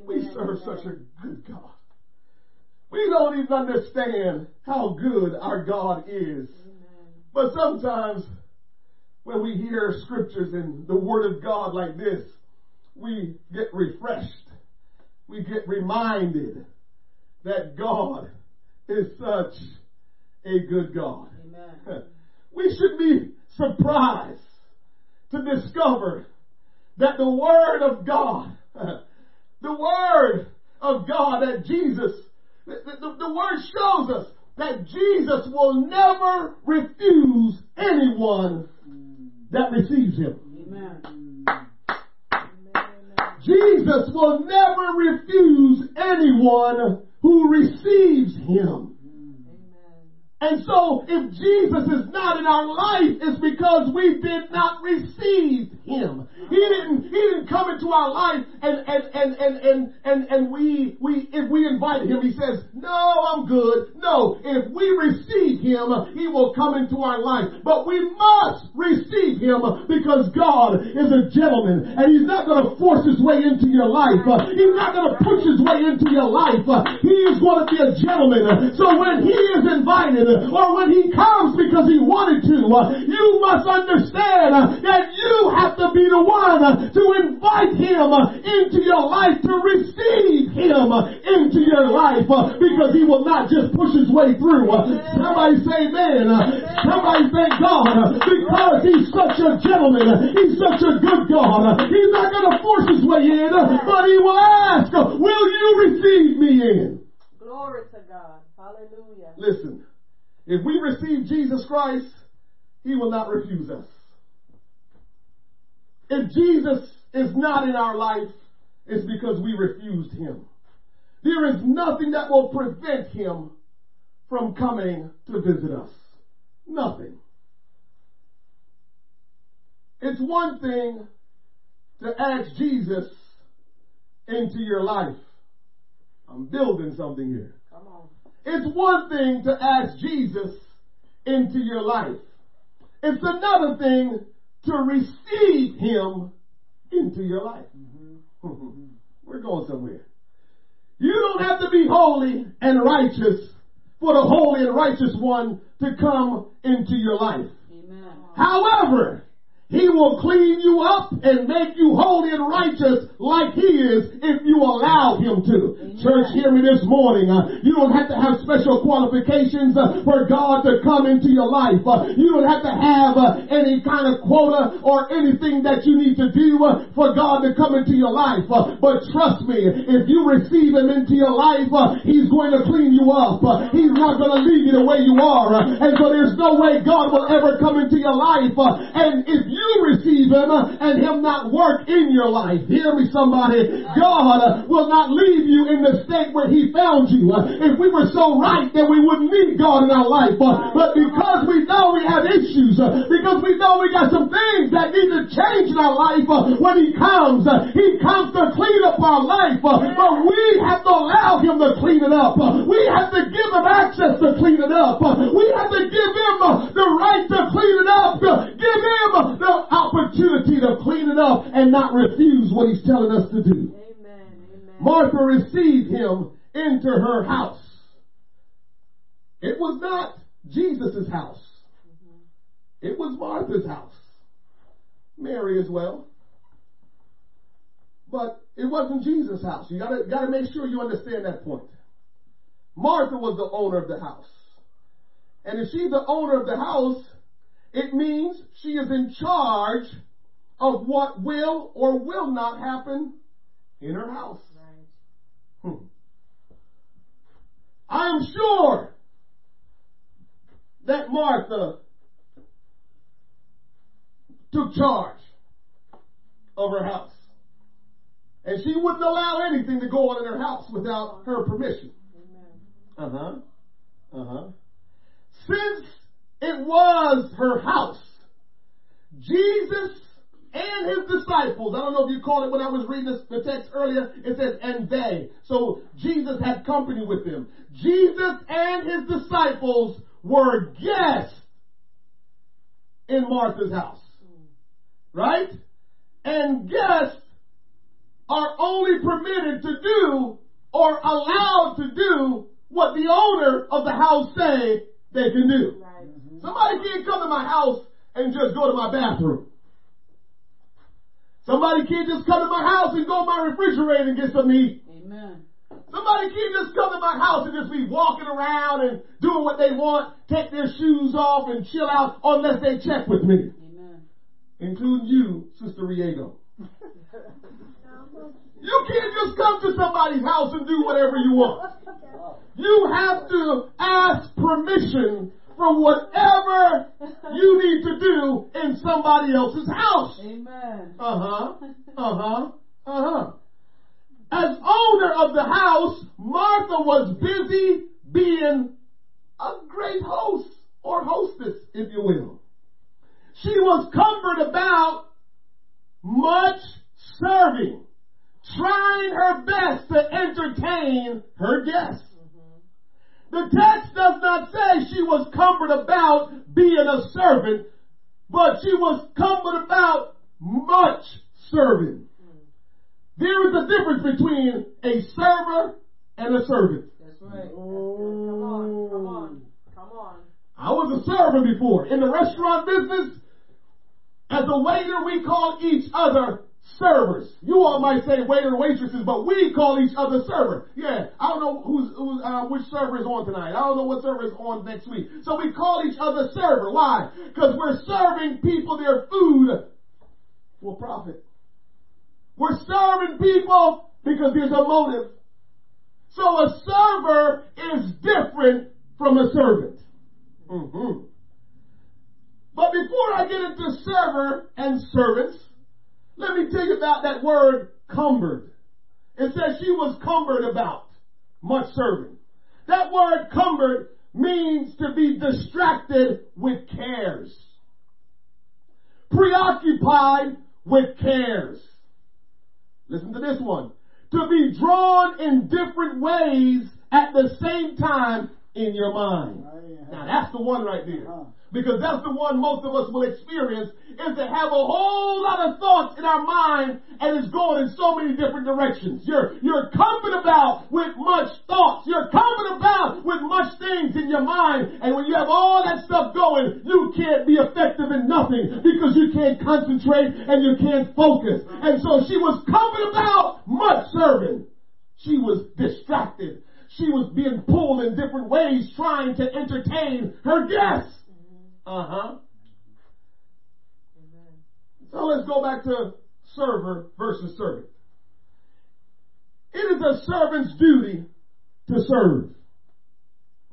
We serve such a good God. We don't even understand how good our God is. But sometimes when we hear scriptures and the word of God like this, we get refreshed. We get reminded that God is such a good God. Amen. We should be surprised to discover that the Word of God, the Word of God that Jesus, the, the, the Word shows us that Jesus will never refuse anyone that receives Him. Amen. Jesus will never refuse anyone who receives Him. And so if Jesus is not in our life, it's because we did not receive him. He didn't, he didn't come into our life and, and, and, and, and, and, and we, we, if we invited him, he says, no, I'm good. No, if we receive him, he will come into our life. But we must receive him because God is a gentleman and he's not going to force his way into your life. He's not going to push his way into your life. He is going to be a gentleman. So when he is invited, or when he comes because he wanted to, uh, you must understand uh, that you have to be the one uh, to invite him into your life, to receive him into your life because he will not just push his way through. Somebody say amen. Somebody thank God because he's such a gentleman. He's such a good God. He's not going to force his way in, but he will ask, will you receive me in? Glory to God. Hallelujah. Listen, if we receive Jesus Christ, He will not refuse us. If Jesus is not in our life, it's because we refused Him. There is nothing that will prevent Him from coming to visit us. Nothing. It's one thing to ask Jesus into your life. I'm building something here. Come on. It's one thing to ask Jesus into your life. It's another thing to receive him into your life. Mm-hmm. We're going somewhere. You don't have to be holy and righteous for the holy and righteous one to come into your life. Amen. However, He will clean you up and make you holy and righteous like He is if you allow Him to. Amen. Church, hear me this morning. Uh, you don't have to have special qualifications uh, for God to come into your life. Uh, you don't have to have uh, any kind of quota or anything that you need to do uh, for God to come into your life. Uh, but trust me, if you receive Him into your life, He's going to clean you up. He's not going to leave you the way you are. and so there's no way God will ever come into your life. and if you receive him and him not work in your life. Hear me somebody. God will not leave you in the state where he found you. If we were so right then we wouldn't need God in our life. But because we know we have issues, because we know we got some things that need to change in our life, when he comes, he comes to clean up our life. But we have to allow him to clean it up. We have to give him access to clean it up. We have to give him the right to clean it up. Give him the opportunity to clean it up and not refuse what he's telling us to do. Amen. Amen. Martha received him into her house. It was not Jesus' house. Mm-hmm. It was Martha's house. Mary as well. But it wasn't Jesus' house. You gotta, gotta make sure you understand that point. Martha was the owner of the house. And if she's the owner of the house, it means she is in charge of what will or will not happen in her house. Right. Hmm. I am sure that Martha took charge of her house. And she wouldn't allow anything to go on in her house without her permission. Uh huh. Uh huh. Since it was her house. Jesus and his disciples. I don't know if you caught it when I was reading this, the text earlier. It says, and they. So Jesus had company with them. Jesus and his disciples were guests in Martha's house. Right? And guests are only permitted to do or allowed to do what the owner of the house say they can do. Somebody can't come to my house and just go to my bathroom. Somebody can't just come to my house and go to my refrigerator and get some meat. Amen. Somebody can't just come to my house and just be walking around and doing what they want, take their shoes off and chill out unless they check with me. Amen. Including you, Sister Riego. you can't just come to somebody's house and do whatever you want. You have to ask permission from whatever you need to do in somebody else's house. Amen. Uh huh. Uh huh. Uh huh. As owner of the house, Martha was busy being a great host or hostess, if you will. She was cumbered about much serving, trying her best to entertain her guests. The text does not say she was cumbered about being a servant, but she was cumbered about much serving. There is a difference between a server and a servant. That's right. Oh. Come on, come on, come on. I was a server before. In the restaurant business, as a waiter, we call each other servers. You all might say waiter and waitresses, but we call each other server. Yeah, I don't know who's, who's uh, which server is on tonight. I don't know what server is on next week. So we call each other server. Why? Because we're serving people their food for profit. We're serving people because there's a motive. So a server is different from a servant. Mm-hmm. But before I get into server and servants, let me tell you about that word cumbered. It says she was cumbered about much serving. That word cumbered means to be distracted with cares. Preoccupied with cares. Listen to this one. To be drawn in different ways at the same time in your mind. Oh, now that's the one right there. Because that's the one most of us will experience, is to have a whole lot of thoughts in our mind and it's going in so many different directions. You're, you're coming about with much thoughts. You're coming about with much things in your mind. And when you have all that stuff going, you can't be effective in nothing because you can't concentrate and you can't focus. And so she was coming about much serving. She was distracted. She was being pulled in different ways trying to entertain her guests. Uh huh. So let's go back to server versus servant. It is a servant's duty to serve.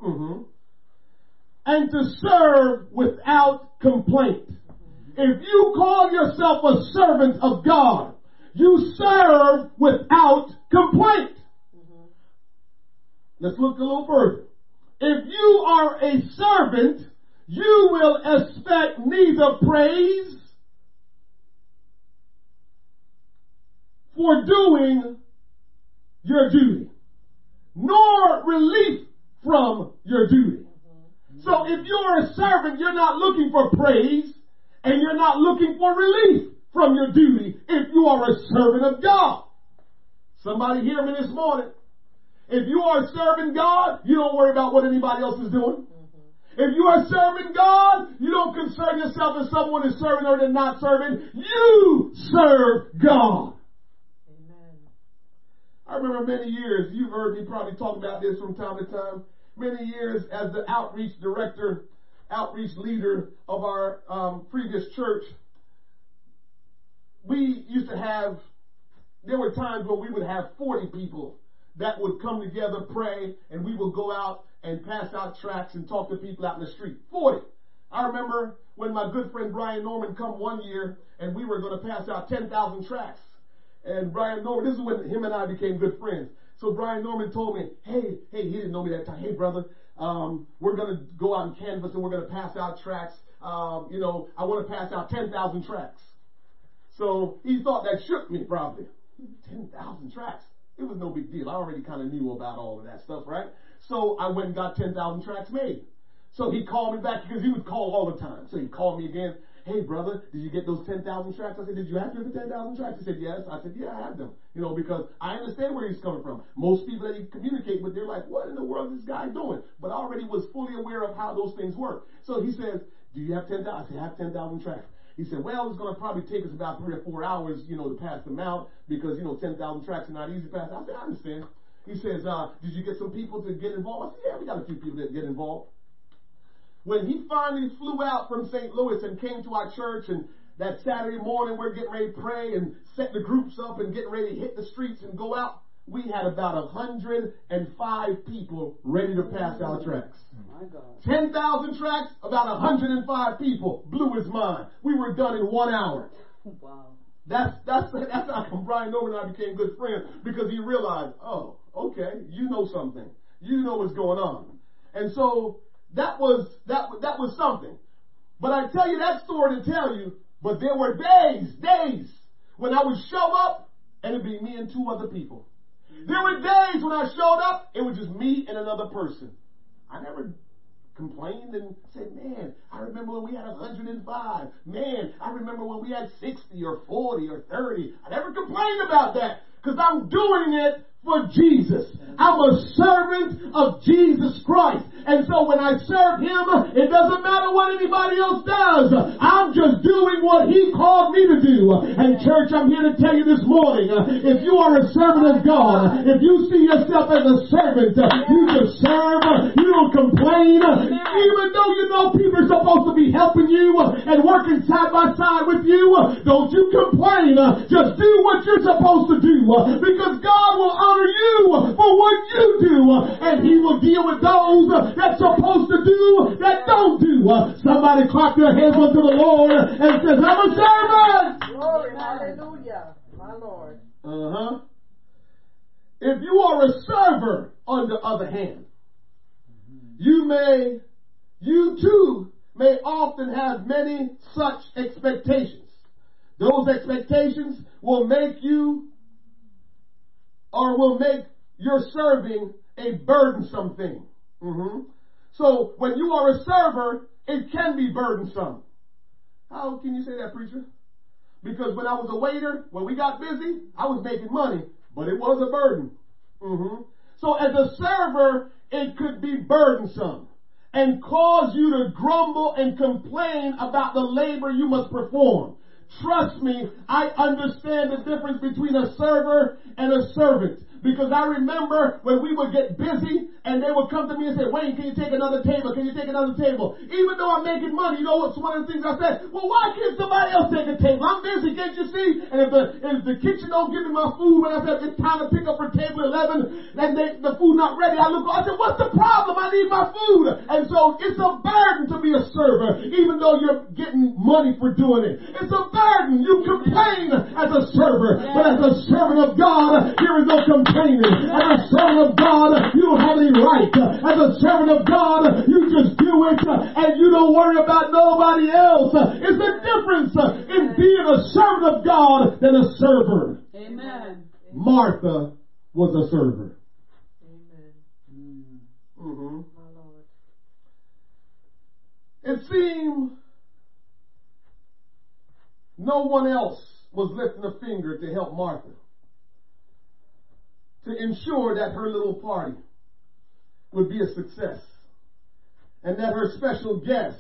Mm-hmm. And to serve without complaint. If you call yourself a servant of God, you serve without complaint. Let's look a little further. If you are a servant, you will expect neither praise for doing your duty, nor relief from your duty. So if you're a servant, you're not looking for praise and you're not looking for relief from your duty if you are a servant of God. Somebody hear me this morning. If you are serving God, you don't worry about what anybody else is doing. If you are serving God, you don't concern yourself if someone is serving or they're not serving. You serve God. Amen. I remember many years, you've heard me probably talk about this from time to time, many years as the outreach director, outreach leader of our um, previous church, we used to have, there were times when we would have 40 people that would come together, pray, and we would go out and pass out tracts and talk to people out in the street. 40. I remember when my good friend Brian Norman come one year and we were going to pass out 10,000 tracts. And Brian Norman, this is when him and I became good friends. So Brian Norman told me, hey, hey, he didn't know me that time. Hey, brother, um, we're going to go out and canvas and we're going to pass out tracts. Um, you know, I want to pass out 10,000 tracts. So he thought that shook me probably. 10,000 tracts. It was no big deal. I already kind of knew about all of that stuff, right? So I went and got 10,000 tracts made. So he called me back because he would call all the time. So he called me again. Hey, brother, did you get those 10,000 tracts? I said, did you have for 10,000 tracts? He said, yes. I said, yeah, I have them. You know, because I understand where he's coming from. Most people that he communicate with, they're like, what in the world is this guy doing? But I already was fully aware of how those things work. So he says, do you have 10,000? I said, I have 10,000 tracts. He said, well, it's going to probably take us about three or four hours, you know, to pass them out because, you know, 10,000 tracts are not easy to pass. I said, I understand. He says, uh, did you get some people to get involved? I said, yeah, we got a few people that get involved. When he finally flew out from St. Louis and came to our church and that Saturday morning we're getting ready to pray and set the groups up and getting ready to hit the streets and go out, we had about a hundred and five people ready to pass out tracts. 10,000 tracts, about 105 people blew his mind. We were done in one hour. Wow. That's, that's, that's how Brian Norman and I became good friends because he realized, oh, okay, you know something. You know what's going on. And so that was, that, that was something. But I tell you that story to tell you, but there were days, days when I would show up and it'd be me and two other people. There were days when I showed up, it was just me and another person. I never complained and said, man, I remember when we had 105. Man, I remember when we had 60 or 40 or 30. I never complained about that because I'm doing it for Jesus. I'm a servant of Jesus Christ. And so when I serve Him, it doesn't matter what anybody else does. I'm just doing what He called me to do. And church, I'm here to tell you this morning, if you are a servant of God, if you see yourself as a servant, you just serve, you don't complain, even though you know people are supposed to be helping you and working side by side with you, don't you complain. Just do what you're supposed to do because God will honor you for what you do and He will deal with those that's supposed to do that don't do. Somebody clap their hands unto the Lord and says, I'm a servant. Glory, hallelujah, my Lord. Uh huh. If you are a server, on the other hand, you may, you too may often have many such expectations. Those expectations will make you or will make your serving a burdensome thing. Mm-hmm. So when you are a server, it can be burdensome. How can you say that, preacher? Because when I was a waiter, when we got busy, I was making money, but it was a burden. Mm-hmm. So as a server, it could be burdensome and cause you to grumble and complain about the labor you must perform. Trust me, I understand the difference between a server and a servant. Because I remember when we would get busy and they would come to me and say, Wayne, can you take another table? Can you take another table? Even though I'm making money, you know what's one of the things I said? Well, why can't somebody else take a table? I'm busy, can't you see? And if the, if the kitchen don't give me my food when I said it's time to pick up for table 11 and they, the food not ready, I look, I said, what's the problem? I need my food. And so it's a burden to be a server, even though you're getting money for doing it. It's a burden. You complain as a server, but as a servant of God, there is no complaining complaining. As a servant of God, you don't have any right. As a servant of God, you just do it and you don't worry about nobody else. It's the difference in being a servant of God than a server. Amen. Martha was a server. Amen. Mm-hmm. My Lord. It seemed no one else was lifting a finger to help Martha to ensure that her little party would be a success and that her special guests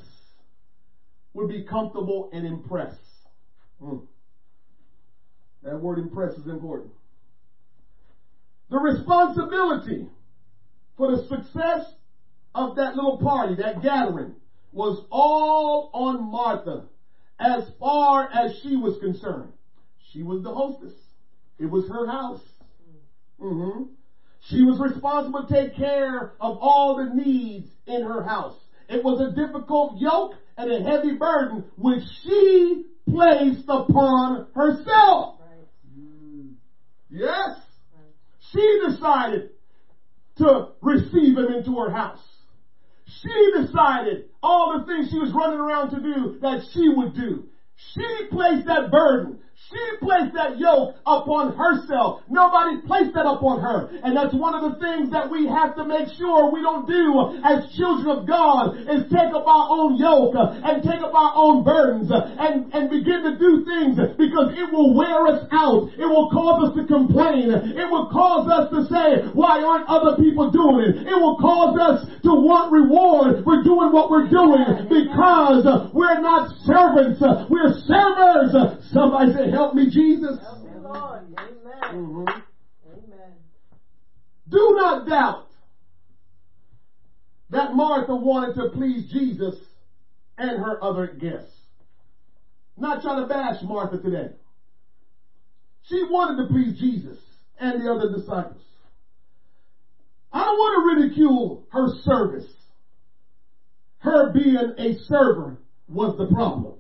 would be comfortable and impressed. Mm. That word impress is important. The responsibility for the success of that little party, that gathering, was all on Martha as far as she was concerned. She was the hostess. It was her house. Mm-hmm. She was responsible to take care of all the needs in her house. It was a difficult yoke and a heavy burden which she placed upon herself. Right. Yes. She decided to receive him into her house. She decided all the things she was running around to do that she would do. She placed that burden. She placed that yoke upon herself. Nobody placed that upon her. And that's one of the things that we have to make sure we don't do as children of God is take up our own yoke and take up our own burdens and, and begin to do things because it will wear us out. It will cause us to complain. It will cause us to say, why aren't other people doing it? It will cause us to want reward for doing what we're doing because we're not servants. We're servers. Somebody say, help me, Jesus. Help me, Lord. Amen. Mhm. Amen. Do not doubt that Martha wanted to please Jesus and her other guests. Not trying to bash Martha today. She wanted to please Jesus and the other disciples. I don't want to ridicule her service. Her being a server was the problem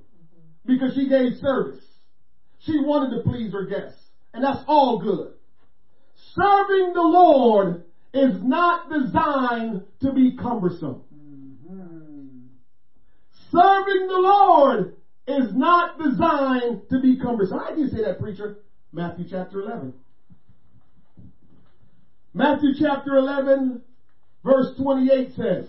because she gave service. She wanted to please her guests, and that's all good. Serving the Lord is not designed to be cumbersome. Serving the Lord is not designed to be cumbersome. I you say that, preacher? Matthew chapter 11. Matthew chapter 11, verse 28 says,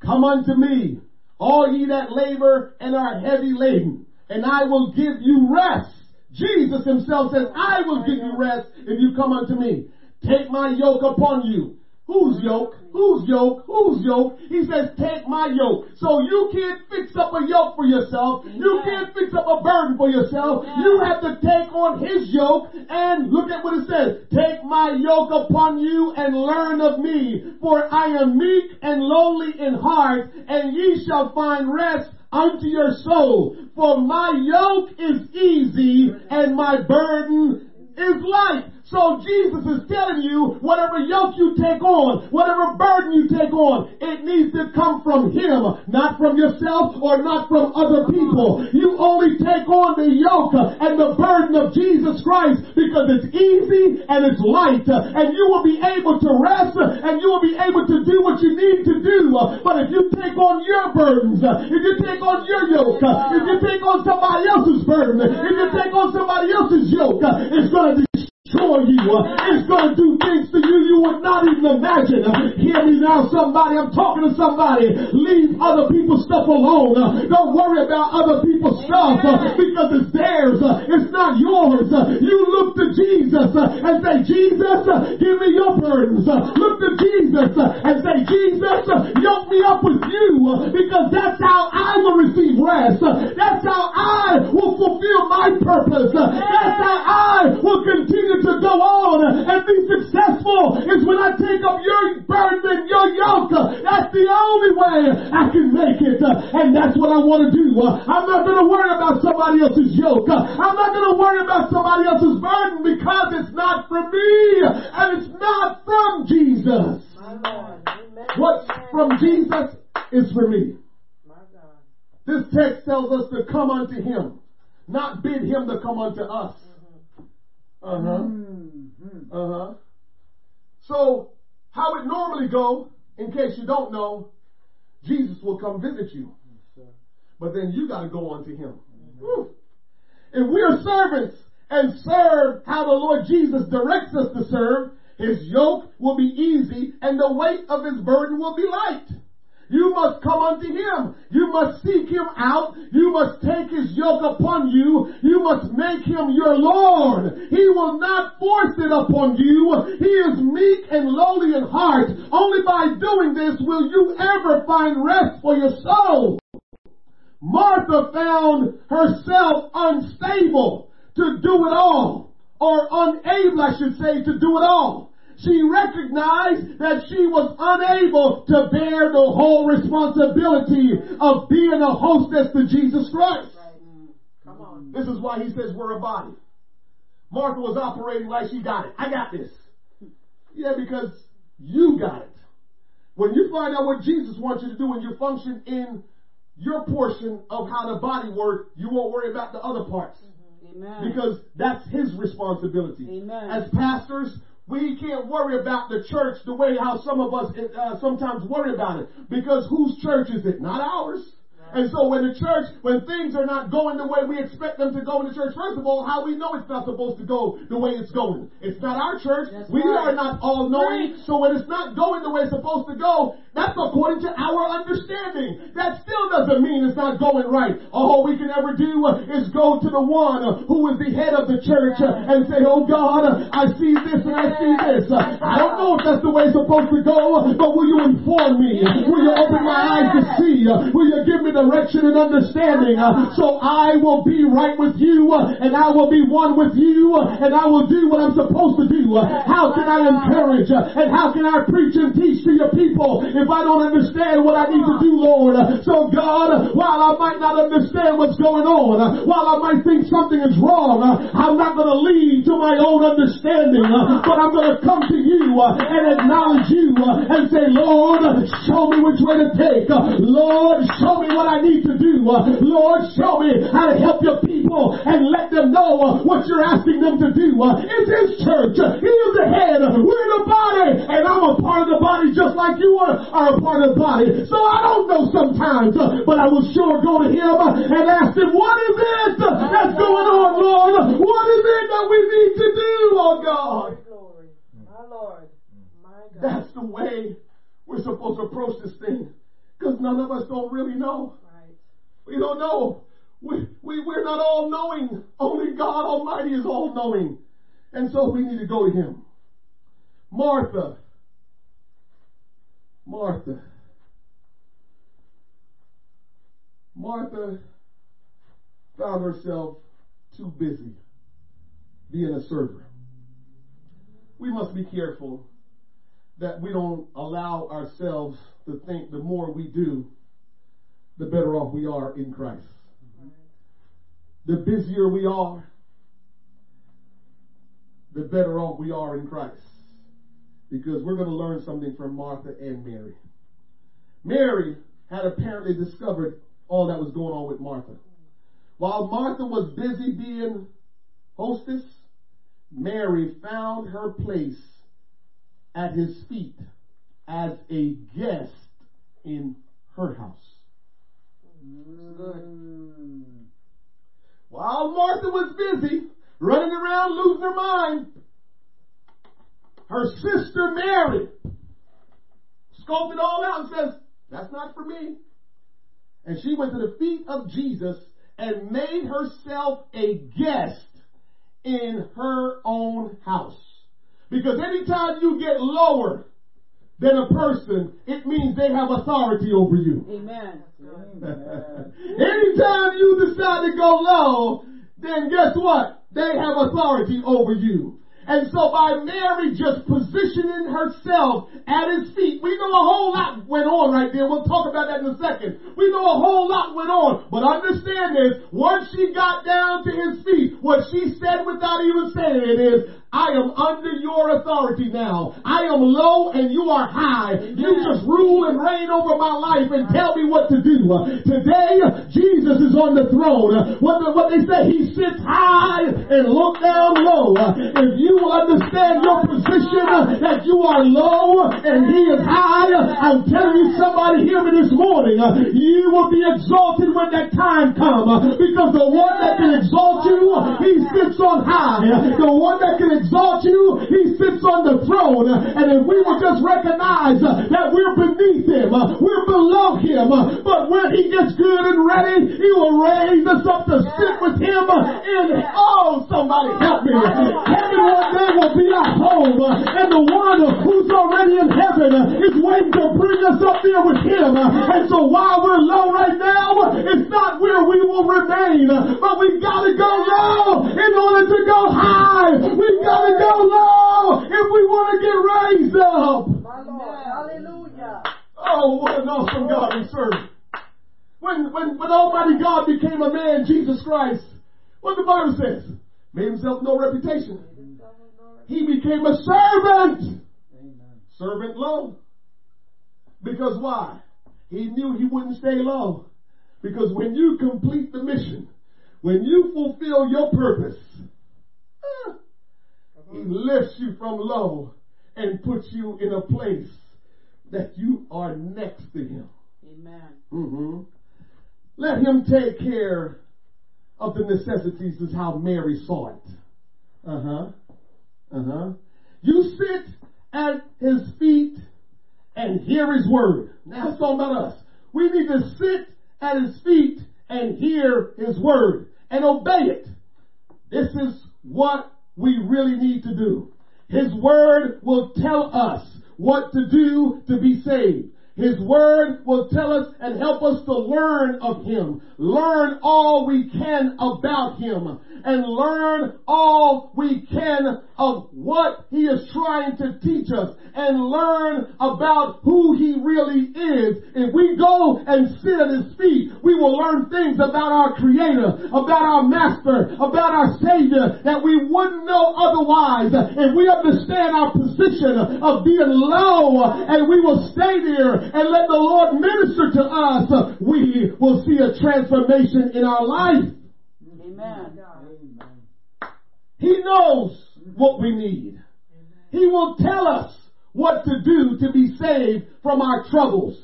Come unto me, all ye that labor and are heavy laden, and I will give you rest. Jesus himself says, I will give you rest if you come unto me. Take my yoke upon you. Whose yoke? Whose yoke? Whose yoke? He says, take my yoke. So you can't fix up a yoke for yourself. You can't fix up a burden for yourself. You have to take on his yoke and look at what it says. Take my yoke upon you and learn of me, for I am meek and lowly in heart, and ye shall find rest unto your soul. For my yoke is easy and my burden is light. So Jesus is telling you whatever yoke you take on, whatever burden you take on, it needs to come from Him, not from yourself or not from other people. You only take on the yoke and the burden of Jesus Christ because it's easy and it's light and you will be able to rest and you will be able to do what you need to do. But if you take on your burdens, if you take on your yoke, if you take on somebody else's burden, if you take on somebody else's yoke, it's going to destroy you. It's going to do things to you you would not even imagine. Hear me now, somebody. I'm talking to somebody. Leave other people's stuff alone. Don't worry about other people's stuff uh, because it's theirs. Uh, it's not yours. Uh, you look to Jesus and say, Jesus, give me your burdens. Look to Jesus and say, Jesus, yoke me up with you because that's how I will receive rest. That's how I will fulfill my purpose. That's how I will continue to go on and be successful is when I take up your burden and your yoke. That's the only way I can make it. And that's what I want to do. I'm not going to worry about somebody else's yoke. I'm not going to worry about somebody else's burden because it's not for me and it's not from Jesus. What's from Jesus is for me. This text tells us to come unto him, not bid him to come unto us. Uh huh. Mm-hmm. Uh huh. So, how it normally go, in case you don't know, Jesus will come visit you. But then you got to go unto him. Whew. If we are servants and serve how the Lord Jesus directs us to serve, his yoke will be easy and the weight of his burden will be light. You must come unto him. You must seek him out. You must take his yoke upon you. You must make him your Lord. He will not force it upon you. He is meek and lowly in heart. Only by doing this will you ever find rest for your soul. Martha found herself unstable to do it all, or unable, I should say, to do it all. She recognized that she was unable to bear the whole responsibility of being a hostess to Jesus Christ. Come on. This is why he says we're a body. Martha was operating like she got it. I got this. Yeah, because you got it. When you find out what Jesus wants you to do and you function in your portion of how the body works, you won't worry about the other parts. Mm-hmm. Amen. Because that's his responsibility. Amen. As pastors, we can't worry about the church the way how some of us uh, sometimes worry about it. Because whose church is it? Not ours. And so when the church, when things are not going the way we expect them to go in the church, first of all, how we know it's not supposed to go the way it's going. It's not our church. That's we right. are not all knowing. So when it's not going the way it's supposed to go, that's according to our understanding. That still doesn't mean it's not going right. All we can ever do is go to the one who is the head of the church and say, oh God, I see this and I see this. I don't know if that's the way it's supposed to go, but will you inform me? Will you open my eyes to see? Will you give me direction and understanding uh, so I will be right with you uh, and I will be one with you uh, and I will do what I'm supposed to do? How can I encourage and how can I preach and teach to your people if I don't understand what I need to do, Lord? So God, while I might not understand what's going on, while I might think something is wrong, I'm not going to lead to my own understanding, but I'm going to come to you and acknowledge you and say, Lord, show me which way to take. Lord, show me what I need to do. Uh, Lord, show me how to help your people and let them know uh, what you're asking them to do. Uh, it's His church. He is the head. We're the body. And I'm a part of the body just like you are, are a part of the body. So I don't know sometimes, but I will sure go to Him and ask Him, what is it that's going on, Lord? What is it that we need to do, oh God? My Lord. My God. That's the way we're supposed to approach this thing. Because none of us don't really know. right. We don't know. We, we, we're not all knowing. Only God Almighty is all knowing. And so we need to go to Him. Martha. Martha. Martha found herself too busy being a server. We must be careful that we don't allow ourselves to think the more we do, the better off we are in Christ. The busier we are, the better off we are in Christ. Because we're going to learn something from Martha and Mary. Mary had apparently discovered all that was going on with Martha. While Martha was busy being hostess, Mary found her place at his feet as a guest in her house. While Martha was busy running around losing her mind, her her sister Mary scoped it all out and says, that's not for me. And she went to the feet of Jesus and made herself a guest in her own house. Because anytime you get lower than a person, it means they have authority over you. Amen. anytime you decide to go low, then guess what? They have authority over you. And so by Mary just positioning herself at his feet, we know a whole lot went on right there. We'll talk about that in a second. We know a whole lot went on. But understand this, once she got down to his feet, what she said without even saying it is, I am under your authority now. I am low and you are high. You just rule and reign over my life and tell me what to do. Today, Jesus is on the throne. What, the, what they say, he sits high and look down low. If you understand your position that you are low and he is high, I'm telling you somebody hear me this morning. You will be exalted when that time comes because the one that can exalt you, he sits on high. The one that can exalt you, he sits on the throne. And if we would just recognize that we're beneath him, we're below him, but when he gets good and ready, he will raise us up to sit with him in, oh, somebody help me. Heaven one day will be our home, and the one who's already in heaven is waiting to bring us up there with him. And so while we're low right now, it's not where we will remain, but we've gotta go low in order to go high. We gotta go low if we want to get raised up. My Lord. Hallelujah. Oh, what an awesome God we serve. When, when, when Almighty God became a man, Jesus Christ, what the Bible says, made himself no reputation. He became a servant. Amen. Servant low. Because why? He knew he wouldn't stay low. Because when you complete the mission, when you fulfill your purpose, ah, he lifts you from low and puts you in a place that you are next to him. Amen. hmm Let him take care of the necessities is how Mary saw it. Uh huh. Uh huh. You sit at his feet and hear his word. Now it's talking about us. We need to sit at his feet and hear his word and obey it. This is what we really need to do. His word will tell us what to do to be saved. His word will tell us and help us to learn of Him. Learn all we can about Him. And learn all we can of what He is trying to teach us. And learn about who He really is. If we go and sit at His feet, we will learn things about our Creator, about our Master, about our Savior that we wouldn't know otherwise. If we understand our position of being low and we will stay there and let the Lord minister to us, we will see a transformation in our life. Amen. Amen. He knows what we need. He will tell us what to do to be saved from our troubles.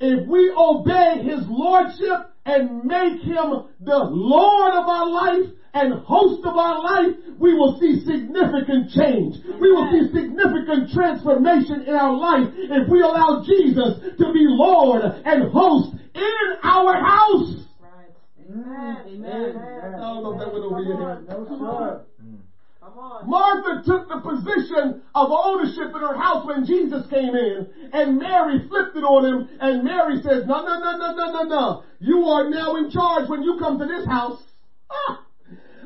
If we obey His Lordship and make Him the Lord of our life and host of our life, we will see significant change. We will see significant transformation in our life if we allow Jesus to be Lord and host in our house. Right. Amen. Amen. I don't know if that went over your head. No, sir. Martha took the position of ownership in her house when Jesus came in, and Mary flipped it on him, and Mary says, no, no, no, no, no, no, no. You are now in charge when you come to this house. Ah,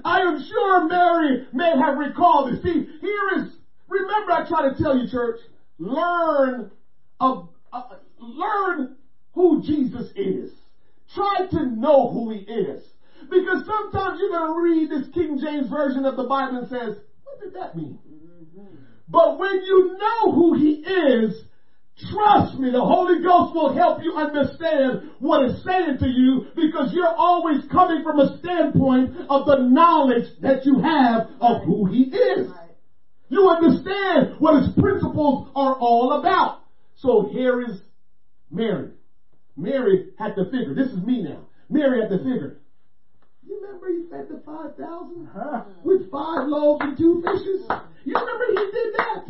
I am sure Mary may have recalled this. See, here is, remember I try to tell you, church, learn, of, uh, learn who Jesus is. Try to know who he is. Because sometimes you're going to read this King James version of the Bible and says, what did that mean? Mm-hmm. But when you know who he is, trust me, the Holy Ghost will help you understand what it's saying to you because you're always coming from a standpoint of the knowledge that you have of who he is. You understand what his principles are all about. So here is Mary. Mary had to figure. This is me now. Mary had to figure. You remember he fed the 5,000 Huh? with five loaves and two fishes? You remember he did that?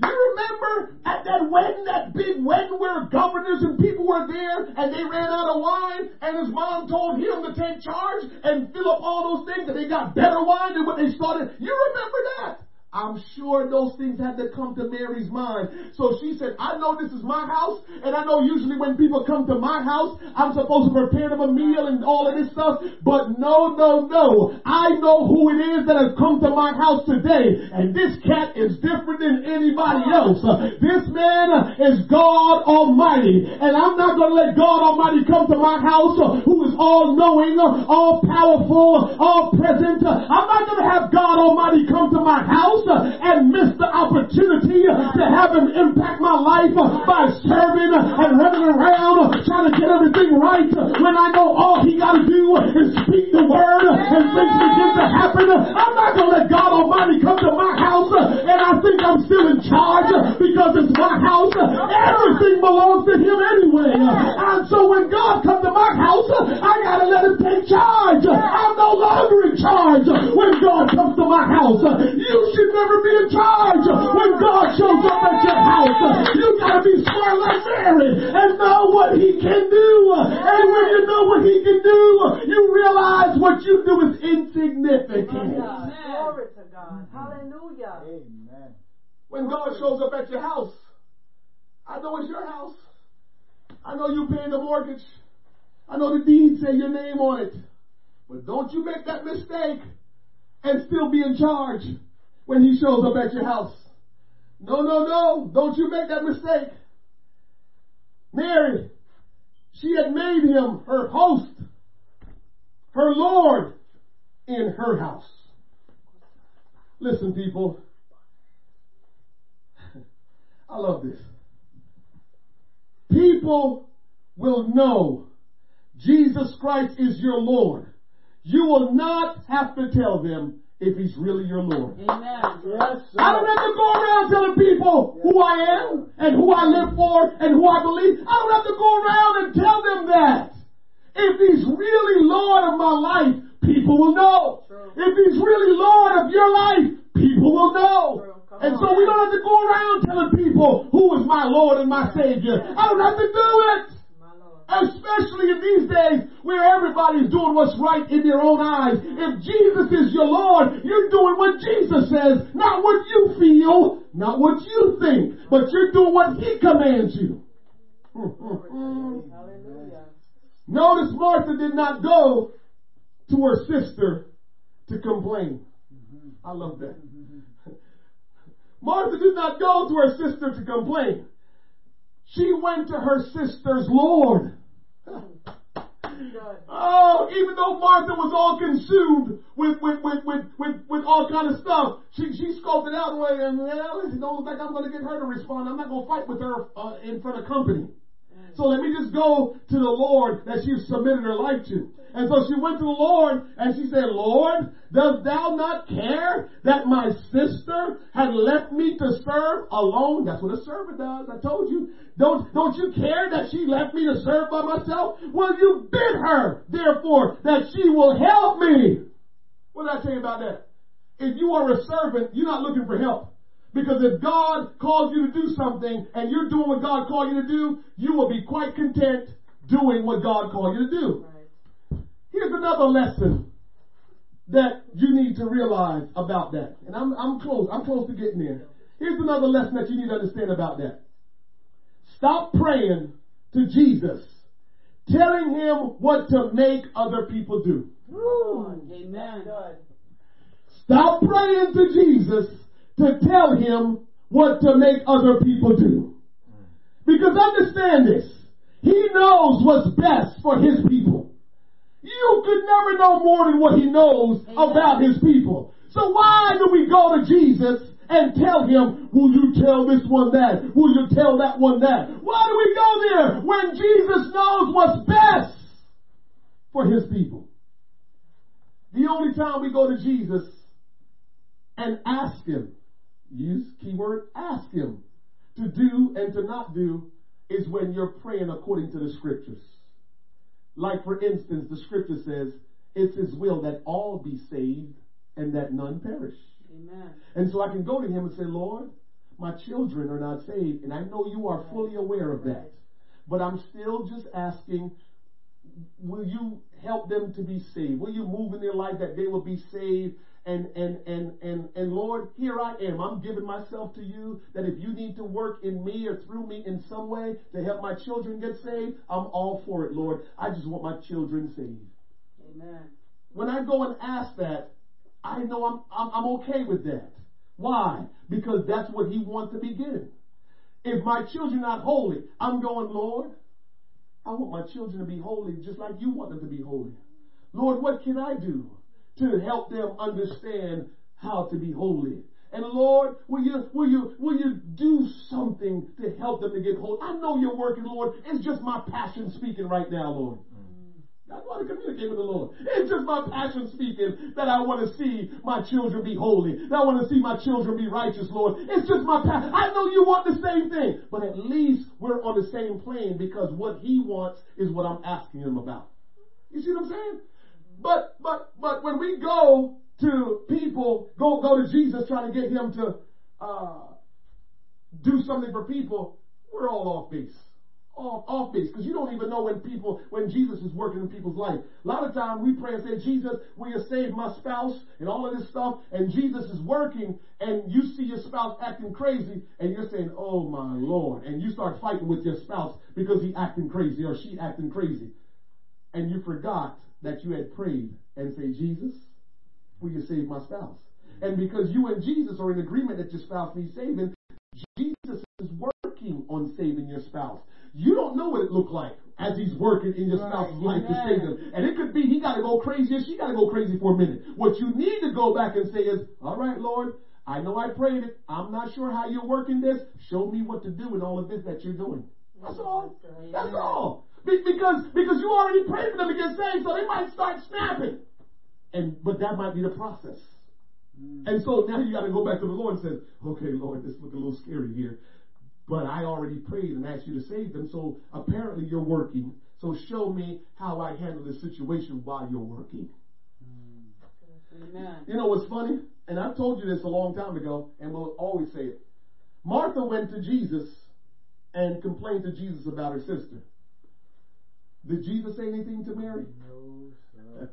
You remember at that wedding, that big wedding where governors and people were there and they ran out of wine and his mom told him to take charge and fill up all those things and they got better wine than what they started? You remember that? I'm sure those things had to come to Mary's mind. So she said, I know this is my house, and I know usually when people come to my house, I'm supposed to prepare them a meal and all of this stuff, but no, no, no. I know who it is that has come to my house today, and this cat is different than anybody else. This man is God Almighty, and I'm not to let God Almighty come to my house who is all knowing, all powerful, all present. I'm not to have God Almighty come to my house Uh, and miss the opportunity to have him impact my life uh, by serving uh, and running around trying to get everything right when I know all he got to do is speak the word and things begin to happen. I'm not going to let God Almighty come to my house and I think I'm still in charge because it's my house. Everything belongs to him anyway. And so when God comes to my house, I got to let him take charge. I'm no longer in charge when God comes to my house. You should never be in charge when God shows up at your house. You gotta be smart like Mary and know what he can do. And when you know what he can do, you realize what you do is insignificant. Glory to God. Hallelujah. Amen. When God shows up at your house, I know it's your house. I know you paying the mortgage. I know the deed say your name on it. But don't you make that mistake and still be in charge when he shows up at your house. No, no, no. Don't you make that mistake. Mary, she had made him her host, her Lord in her house. Listen, people. I love this. People will know Jesus Christ is your Lord. You will not have to tell them if he's really your Lord. Amen. Yes, sir. I don't have to go around telling people who I am and who I live for and who I believe. I don't have to go around and tell them that. If he's really Lord of my life, people will know. True. If he's really Lord of your life, people will know. And on. so we don't have to go around telling people who is my Lord and my Savior. I don't have to do it. Especially in these days where everybody's doing what's right in their own eyes. If Jesus is your Lord, you're doing what Jesus says, not what you feel, not what you think, but you're doing what He commands you. Notice Martha did not go to her sister to complain. I love that. Martha did not go to her sister to complain. She went to her sister's Lord. Oh, even though Martha was all consumed with with with with with, with all kind of stuff, she she scoped it out and went, and well, it don't look like I'm going to get her to respond. I'm not going to fight with her uh, in front of company. So let me just go to the Lord that she submitted her life to. And so she went to the Lord and she said, Lord, does thou not care that my sister had left me to serve alone? That's what a servant does. I told you. Don't, don't you care that she left me to serve by myself? Well, you bid her, therefore, that she will help me. What did I tell you about that? If you are a servant, you're not looking for help. Because if God calls you to do something and you're doing what God called you to do, you will be quite content doing what God called you to do. Right. Here's another lesson that you need to realize about that. And I'm, I'm close. I'm close to getting there. Here's another lesson that you need to understand about that. Stop praying to Jesus, telling him what to make other people do. Woo. Amen. Stop praying to Jesus to tell him what to make other people do. Because understand this. He knows what's best for his people. You could never know more than what he knows about his people. So why do we go to Jesus and tell him, will you tell this one that? Will you tell that one that? Why do we go there when Jesus knows what's best for his people? The only time we go to Jesus and ask him, use keyword ask him to do and to not do is when you're praying according to the scriptures. Like for instance, the scripture says, it's his will that all be saved and that none perish. Amen. And so I can go to him and say, Lord, my children are not saved, and I know you are fully aware of that. But I'm still just asking, will you help them to be saved? Will you move in their life that they will be saved? And, and, and, and, and Lord, here I am. I'm giving myself to you that if you need to work in me or through me in some way to help my children get saved, I'm all for it, Lord. I just want my children saved. Amen. When I go and ask that, I know I'm, I'm, I'm okay with that. Why? Because that's what he wants to begin. If my children are not holy, I'm going, Lord, I want my children to be holy just like you want them to be holy. Lord, what can I do to help them understand how to be holy? And Lord, will you, will you, will you do something to help them to get holy? I know you're working, Lord. It's just my passion speaking right now, Lord. Mm. I want to communicate with the Lord. It's just my passion speaking that I want to see my children be holy. That I want to see my children be righteous, Lord. It's just my passion. I know you want the same thing, but at least we're on the same plane because what he wants is what I'm asking him about. You see what I'm saying? But, but, but when we go to people, go, go to Jesus trying to get him to, uh, do something for people, we're all off base off, off base because you don't even know when people, when Jesus is working in people's life. A lot of times we pray and say, Jesus, will you save my spouse and all of this stuff? And Jesus is working and you see your spouse acting crazy and you're saying, oh my Lord. And you start fighting with your spouse because he acting crazy or she acting crazy. And you forgot that you had prayed and say, Jesus, will you save my spouse? And because you and Jesus are in agreement that your spouse needs saving, Jesus is working on saving your spouse. You don't know what it looked like as he's working in your spouse's life to save them. And it could be he got to go crazy and she got to go crazy for a minute. What you need to go back and say is, all right, Lord, I know I prayed it. I'm not sure how you're working this. Show me what to do in all of this that you're doing. That's all. That's all. Be- because, because you already prayed for them to get saved, so they might start snapping. And, but that might be the process. Mm. And so now you got to go back to the Lord and say, okay, Lord, this looks a little scary here. But I already prayed and asked you to save them. So apparently you're working. So show me how I handle this situation while you're working. Amen. You know what's funny? And I've told you this a long time ago, and we'll always say it. Martha went to Jesus and complained to Jesus about her sister. Did Jesus say anything to Mary? No,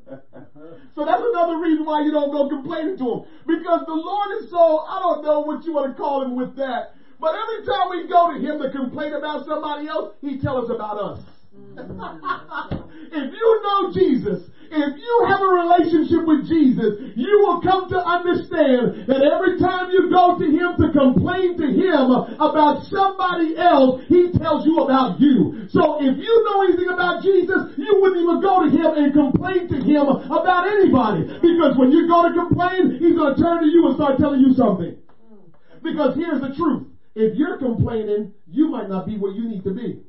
so that's another reason why you don't go complaining to him. Because the Lord is so, I don't know what you want to call him with that. But every time we go to him to complain about somebody else, he tells us about us. If you know Jesus, if you have a relationship with Jesus, you will come to understand that every time you go to him to complain to him about somebody else, he tells you about you. So if you know anything about Jesus, you wouldn't even go to him and complain to him about anybody. Because when you go to complain, he's going to turn to you and start telling you something. Because here's the truth. If you're complaining, you might not be where you need to be.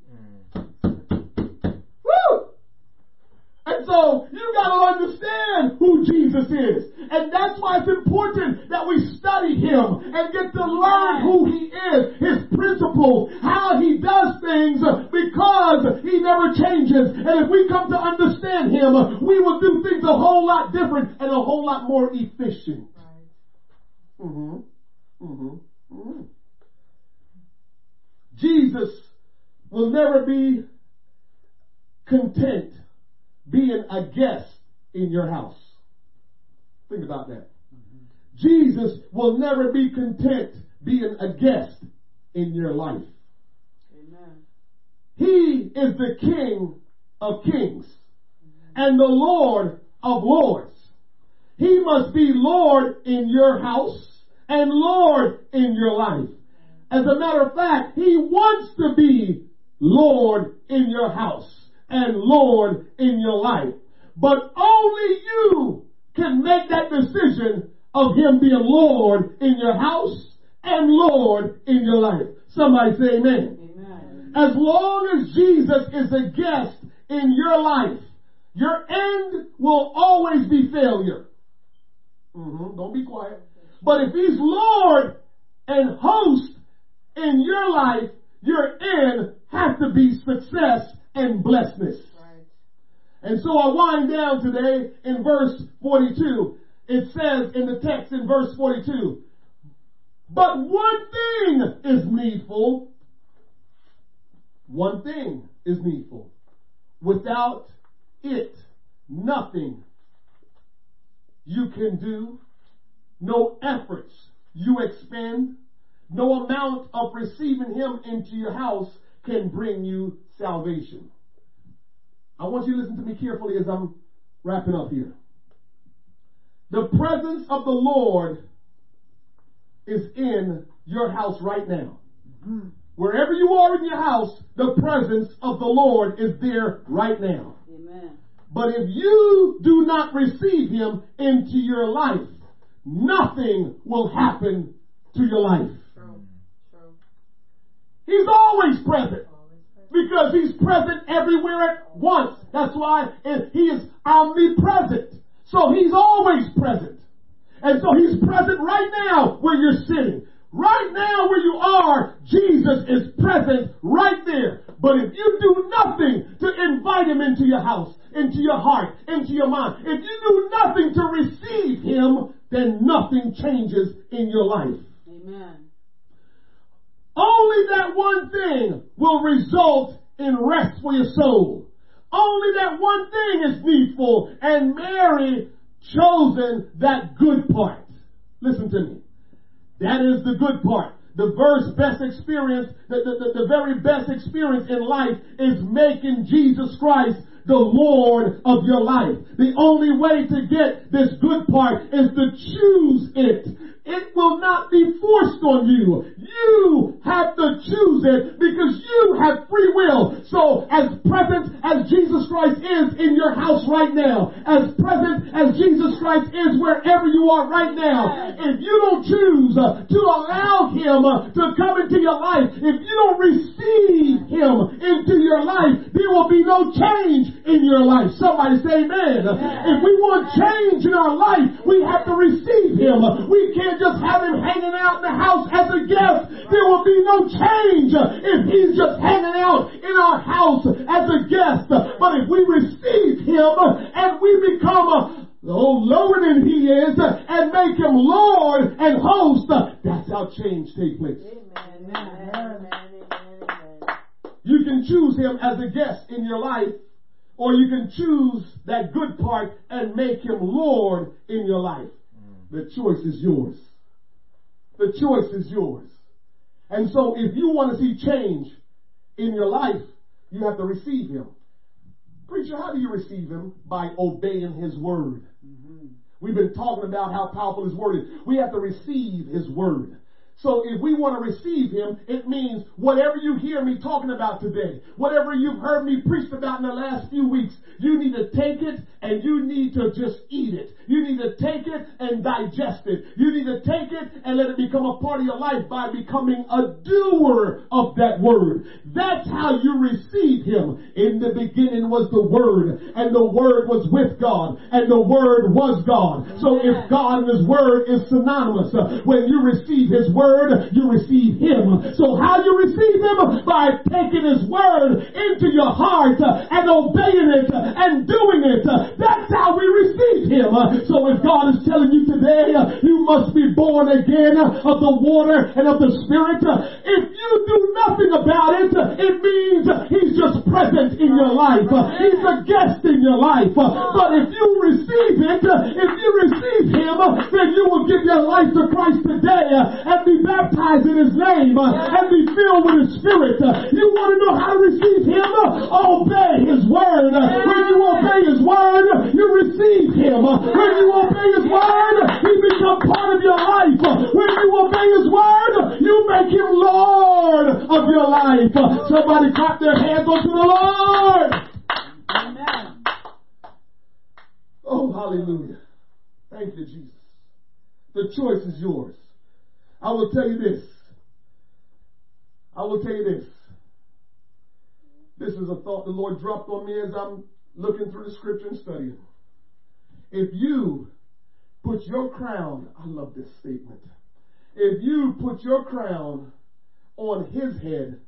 Woo! And you gotta understand who Jesus is. And that's why it's important that we study Him and get to learn who He is, His principles, how He does things, because He never changes. And if we come to understand Him, we will do things a whole lot different and a whole lot more efficient. Mm-hmm. Mm-hmm. Mm-hmm. Jesus will never be content being a guest in your house. Think about that. Mm-hmm. Jesus will never be content being a guest in your life. Amen. He is the King of kings and the Lord of lords. He must be Lord in your house and Lord in your life. As a matter of fact, he wants to be Lord in your house and Lord in your life. But only you can make that decision of him being Lord in your house and Lord in your life. Somebody say amen. amen. As long as Jesus is a guest in your life, your end will always be failure. Mm-hmm. Don't be quiet. But if he's Lord and host in your life, your end has to be success and blessedness. Right. And so I wind down today in verse 42. It says in the text in verse 42, But one thing is needful. One thing is needful. Without it, nothing you can do, no efforts you expend, no amount of receiving him into your house can bring you salvation. I want you to listen to me carefully as I'm wrapping up here. The presence of the Lord is in your house right now. Mm-hmm. Wherever you are in your house, the presence of the Lord is there right now. Amen. But if you do not receive Him into your life, nothing will happen to your life. True. True. He's always present because He's present everywhere at once. That's why He is omnipresent. So He's always present. And so He's present right now where you're sitting. Right now where you are, Jesus is present right there. But if you do nothing to invite him into your house, into your heart, into your mind, if you do nothing to receive him, then nothing changes in your life. Amen. Only that one thing will result in rest for your soul. Only that one thing is needful, and Mary chosen that good part. Listen to me. That is the good part. The verse best experience, the, the, the, very best experience in life is making Jesus Christ the Lord of your life. The only way to get this good part is to choose it. It will not be forced on you. You have to choose it because you have free will. So as present as Jesus Christ is in your house right now, as present as Jesus Christ is wherever you are right now, if you don't choose uh, to allow Him uh, to come into your life, if you don't receive Him into your life, there will be no change in your life. Somebody say amen. If we want change in our life, we have to receive Him. We can't just have him hanging out in the house as a guest. There will be no change if he's just hanging out in our house as a guest. But if we receive him and we become uh, oh, lower than he is and make him Lord and host, that's how change takes place. Amen. Amen. You can choose him as a guest in your life, or you can choose that good part and make him Lord in your life. The choice is yours. The choice is yours. And so if you want to see change in your life, you have to receive him. Preacher, how do you receive him? By obeying his word. Mm-hmm. We've been talking about how powerful his word is. We have to receive his word. So if we want to receive him, it means whatever you hear me talking about today, whatever you've heard me preach about in the last few weeks, you need to take it and you need to just eat it. You need to take it and digest it. You need to take it and let it become a part of your life by becoming a doer of that word. That's how you receive him. In the beginning was the word and the word was with God and the word was God. So if God and his word is synonymous, uh, when you receive his word, you receive him. So how you receive him? By taking his word into your heart uh, and obeying it uh, and doing it. That's how we receive him. So if God is telling you today, you must be born again of the water and of the spirit, if you do nothing about it, it means he's just present in your life. He's a guest in your life. But if you receive it, if you receive him, then you will give your life to Christ today and be baptized in his name and be filled with his spirit. You want to know how to receive him? Obey his word. When you obey his word, you receive him. When you obey his word, he becomes part of your life. When you obey his word, you make him Lord of your life. Somebody clap their hands unto the Lord. Amen. Oh, hallelujah. Thank you, Jesus. The choice is yours. I will tell you this. I will tell you this. This is a thought the Lord dropped on me as I'm looking through the scripture and studying. If you put your crown, I love this statement. If you put your crown on his head,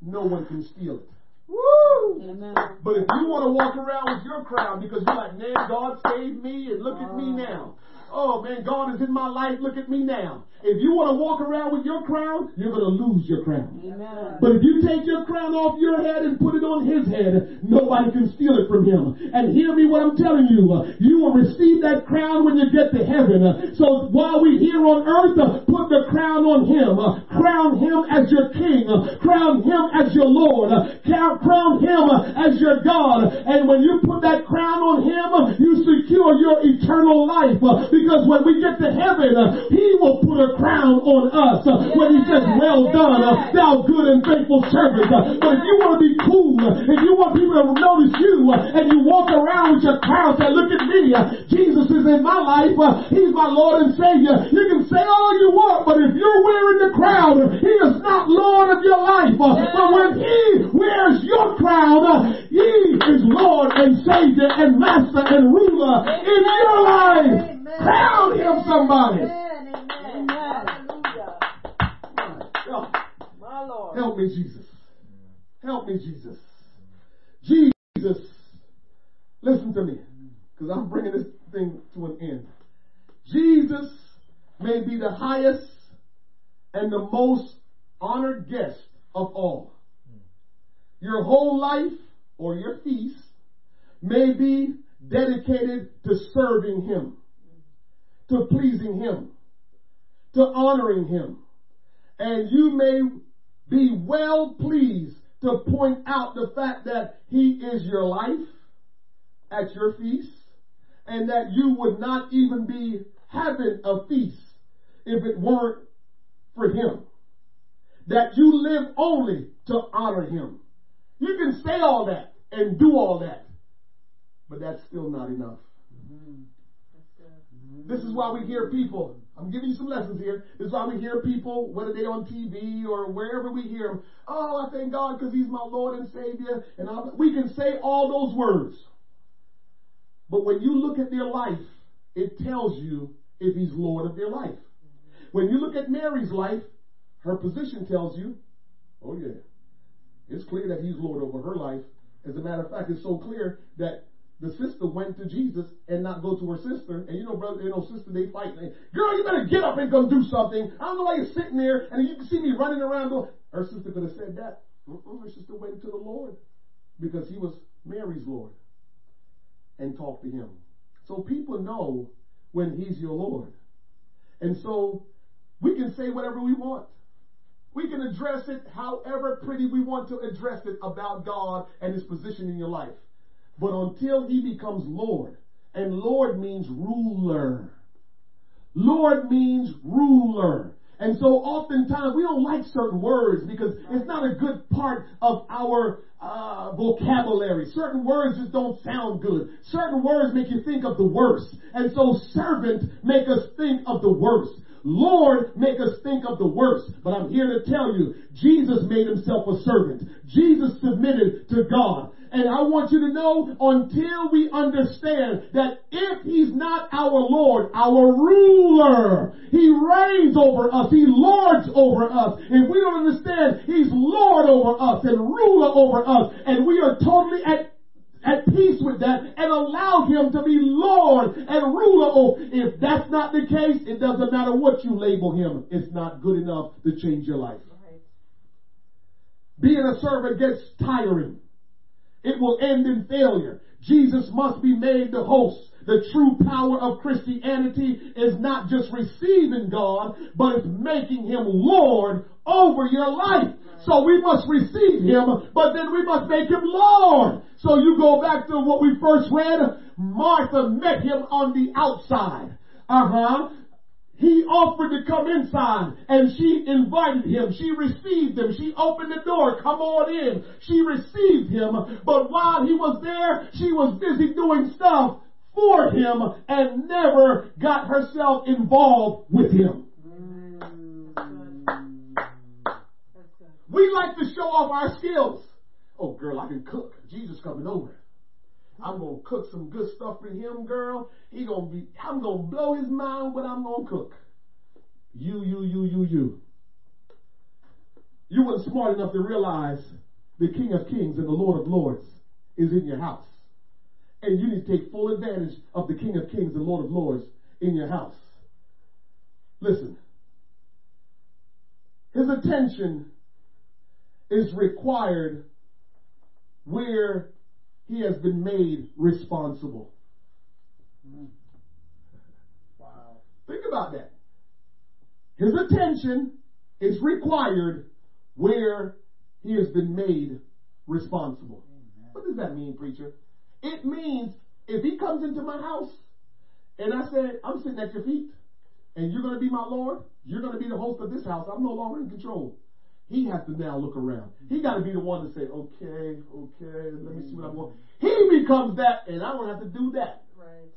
no one can steal it. Woo! Amen. But if you want to walk around with your crown because you're like, man, God saved me and look at me ah. now. oh man, God is in my life. Look at me now. If you want to walk around with your crown, you're going to lose your crown. Amen. But if you take your crown off your head and put it on his head, nobody can steal it from him. And hear me what I'm telling you. You will receive that crown when you get to heaven. So while we're here on earth, put the crown on him. Crown him as your king. Crown him as your Lord. Crown him as your God. And when you put that crown on him, you secure your eternal life. Because when we get to heaven, he will put a crown on us when he says, well done, thou good and faithful servant. But if you want to be cool, if you want people to notice you, and you walk around with your crown, say, look at me, Jesus is in my life, he's my Lord and Savior. You can say all you want, but if you're wearing the crown, he is not Lord of your life. But when he wears your crown, he is Lord and Savior and Master and ruler in your life. Crown him somebody. Help me, Jesus. Help me, Jesus. Jesus, listen to me, because I'm bringing this thing to an end. Jesus may be the highest and the most honored guest of all. Your whole life or your feast may be dedicated to serving Him, to pleasing Him, to honoring Him. And you may be well pleased to point out the fact that he is your life at your feast and that you would not even be having a feast if it weren't for him. That you live only to honor him. You can say all that and do all that, but that's still not enough. Mm-hmm. This is why we hear people I'm giving you some lessons here. This is why we hear people, whether they're on TV or wherever we hear them, oh, I thank God because He's my Lord and Savior. And all, we can say all those words. But when you look at their life, it tells you if He's Lord of their life. When you look at Mary's life, her position tells you, oh yeah, it's clear that He's Lord over her life. As a matter of fact, it's so clear that the sister went to Jesus and not go to her sister. And you know, brother, you know, sister, they fight. They, Girl, you better get up and go do something. I don't know why you're sitting there and you can see me running around. Going, her sister could have said that. Her sister went to the Lord because he was Mary's Lord and talked to him. So people know when he's your Lord. And so we can say whatever we want. We can address it however pretty we want to address it about God and his position in your life. But until he becomes Lord, and Lord means ruler. Lord means ruler. And so oftentimes we don't like certain words because it's not a good part of our uh, vocabulary. Certain words just don't sound good. Certain words make you think of the worst. And so servant make us think of the worst. Lord make us think of the worst. But I'm here to tell you, Jesus made himself a servant. Jesus submitted to God. And I want you to know until we understand that if he's not our Lord, our ruler, he reigns over us, he lords over us. If we don't understand he's Lord over us and ruler over us, and we are totally at at peace with that and allow him to be Lord and ruler. Oh, if that's not the case, it doesn't matter what you label him. It's not good enough to change your life. Being a servant gets tiring. It will end in failure. Jesus must be made the host. The true power of Christianity is not just receiving God, but it's making Him Lord over your life. So we must receive Him, but then we must make Him Lord. So you go back to what we first read. Martha met Him on the outside. Uh huh. He offered to come inside and she invited him. She received him. She opened the door. Come on in. She received him. But while he was there, she was busy doing stuff for him and never got herself involved with him. We like to show off our skills. Oh, girl, I can cook. Jesus coming over. I'm gonna cook some good stuff for him, girl. He gonna be, I'm gonna blow his mind what I'm gonna cook. You, you, you, you, you. You weren't smart enough to realize the King of Kings and the Lord of Lords is in your house. And you need to take full advantage of the King of Kings and Lord of Lords in your house. Listen, his attention is required where he has been made responsible. Wow. Think about that. His attention is required where he has been made responsible. Amen. What does that mean, preacher? It means if he comes into my house and I say, I'm sitting at your feet and you're going to be my Lord, you're going to be the host of this house, I'm no longer in control. He has to now look around. He got to be the one to say, okay, okay, let me see what I want. Mm-hmm. He becomes that and I don't have to do that. Right.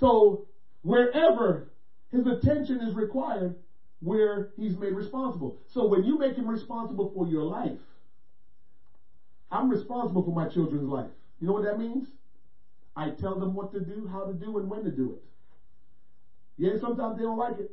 So wherever his attention is required, where he's made responsible. So when you make him responsible for your life, I'm responsible for my children's life. You know what that means? I tell them what to do, how to do, and when to do it. Yeah, sometimes they don't like it.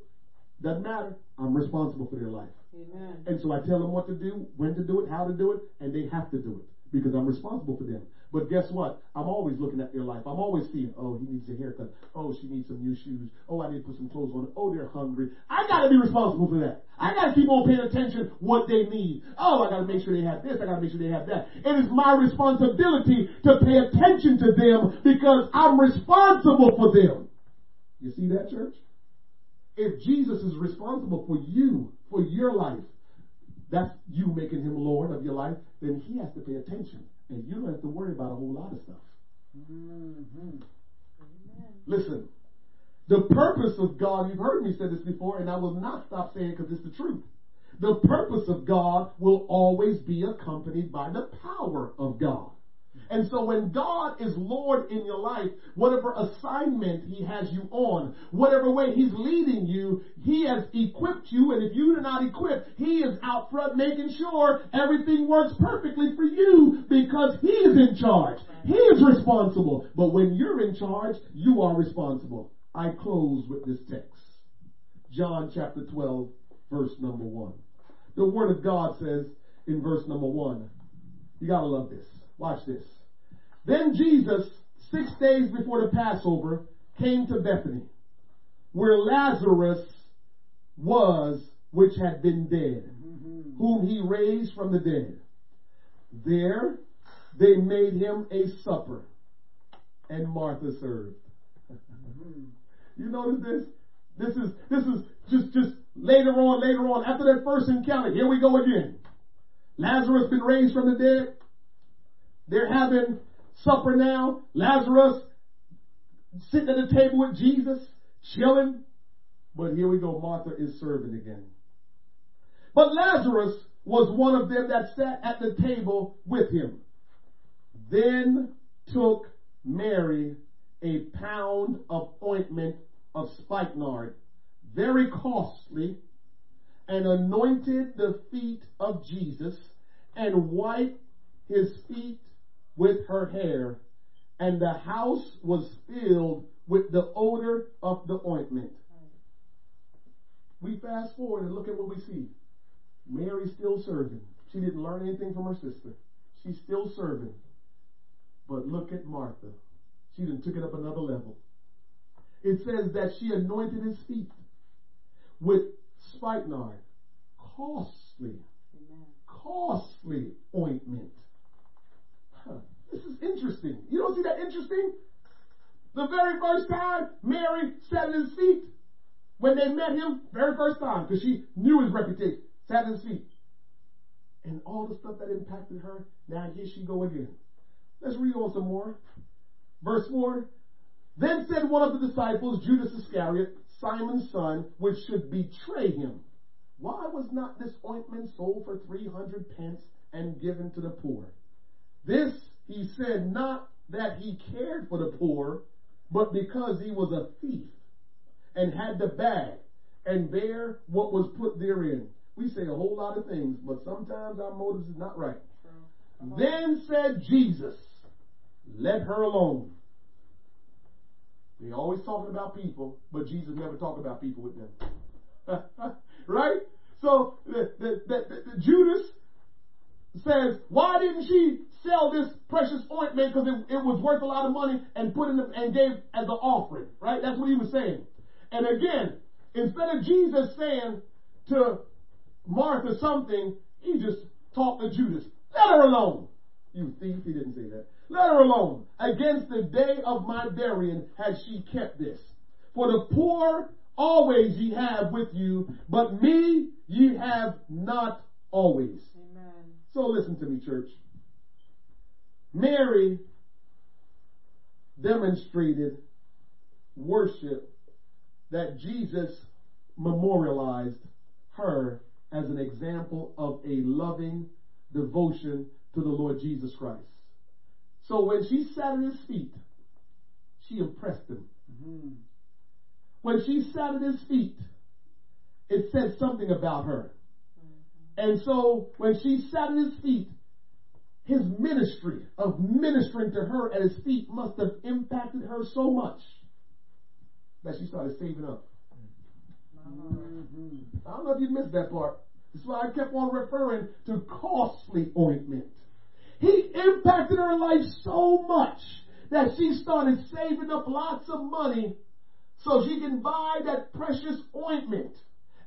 Doesn't matter. I'm responsible for their life. Amen. And so I tell them what to do, when to do it, how to do it, and they have to do it because I'm responsible for them. But guess what? I'm always looking at their life. I'm always seeing, oh, he needs a haircut. Oh, she needs some new shoes. Oh, I need to put some clothes on. Oh, they're hungry. I gotta be responsible for that. I gotta keep on paying attention what they need. Oh, I gotta make sure they have this. I gotta make sure they have that. It is my responsibility to pay attention to them because I'm responsible for them. You see that, church? If Jesus is responsible for you, for your life, that's you making him Lord of your life, then he has to pay attention. And you don't have to worry about a whole lot of stuff. Mhm. Listen, the purpose of God, you've heard me say this before, and I will not stop saying because it's the truth. The purpose of God will always be accompanied by the power of God. And so when God is Lord in your life, whatever assignment He has you on, whatever way He's leading you, He has equipped you. And if you are not equipped, He is out front making sure everything works perfectly for you because He is in charge. He is responsible. But when you're in charge, you are responsible. I close with this text. John chapter 12, verse number 1. The Word of God says in verse number 1, you gotta love this. Watch this. Then Jesus, six days before the Passover, came to Bethany, where Lazarus was, which had been dead, whom he raised from the dead. There they made him a supper, and Martha served. You notice this? This is this is just just later on, later on, after that first encounter. Here we go again. Lazarus been raised from the dead. They're having supper now. Lazarus sitting at the table with Jesus, chilling. But here we go. Martha is serving again. But Lazarus was one of them that sat at the table with him. Then took Mary a pound of ointment of spikenard, very costly, and anointed the feet of Jesus and wiped his feet with her hair. And the house was filled with the odor of the ointment. We fast forward and look at what we see. Mary's still serving. She didn't learn anything from her sister. She's still serving. But look at Martha. She then took it up another level. It says that she anointed his feet with spikenard, costly, Amen. costly ointment. This is interesting. You don't see that interesting? The very first time Mary sat at his feet, when they met him, very first time, because she knew his reputation, sat at his feet. And all the stuff that impacted her, now here she go again. Let's read on some more. Verse 4. Then said one of the disciples, Judas Iscariot, Simon's son, which should betray him, Why was not this ointment sold for three hundred pence and given to the poor? This he said not that he cared for the poor, but because he was a thief and had the bag and bear what was put therein. We say a whole lot of things, but sometimes our motives is not right. True. Come on. Then said Jesus, let her alone. They always talking about people, but Jesus never talked about people with them. right? So the, the, the- Judas says, why didn't she sell this precious ointment because it, it, was worth a lot of money and put in the, and gave as an offering, right? That's what he was saying. And again, instead of Jesus saying to Martha something, he just talked to Judas. Let her alone. You thief, he didn't say that. Let her alone. Against the day of my burying has she kept this. For the poor always ye have with you, but me ye have not always. So listen to me, church. Mary demonstrated worship that Jesus memorialized her as an example of a loving devotion to the Lord Jesus Christ. So when she sat at his feet, she impressed him. Mm-hmm. When she sat at his feet, it said something about her. And so when she sat at his feet, his ministry of ministering to her at his feet must have impacted her so much that she started saving up. Mm-hmm. I don't know if you missed that part. That's why I kept on referring to costly ointment. He impacted her life so much that she started saving up lots of money so she can buy that precious ointment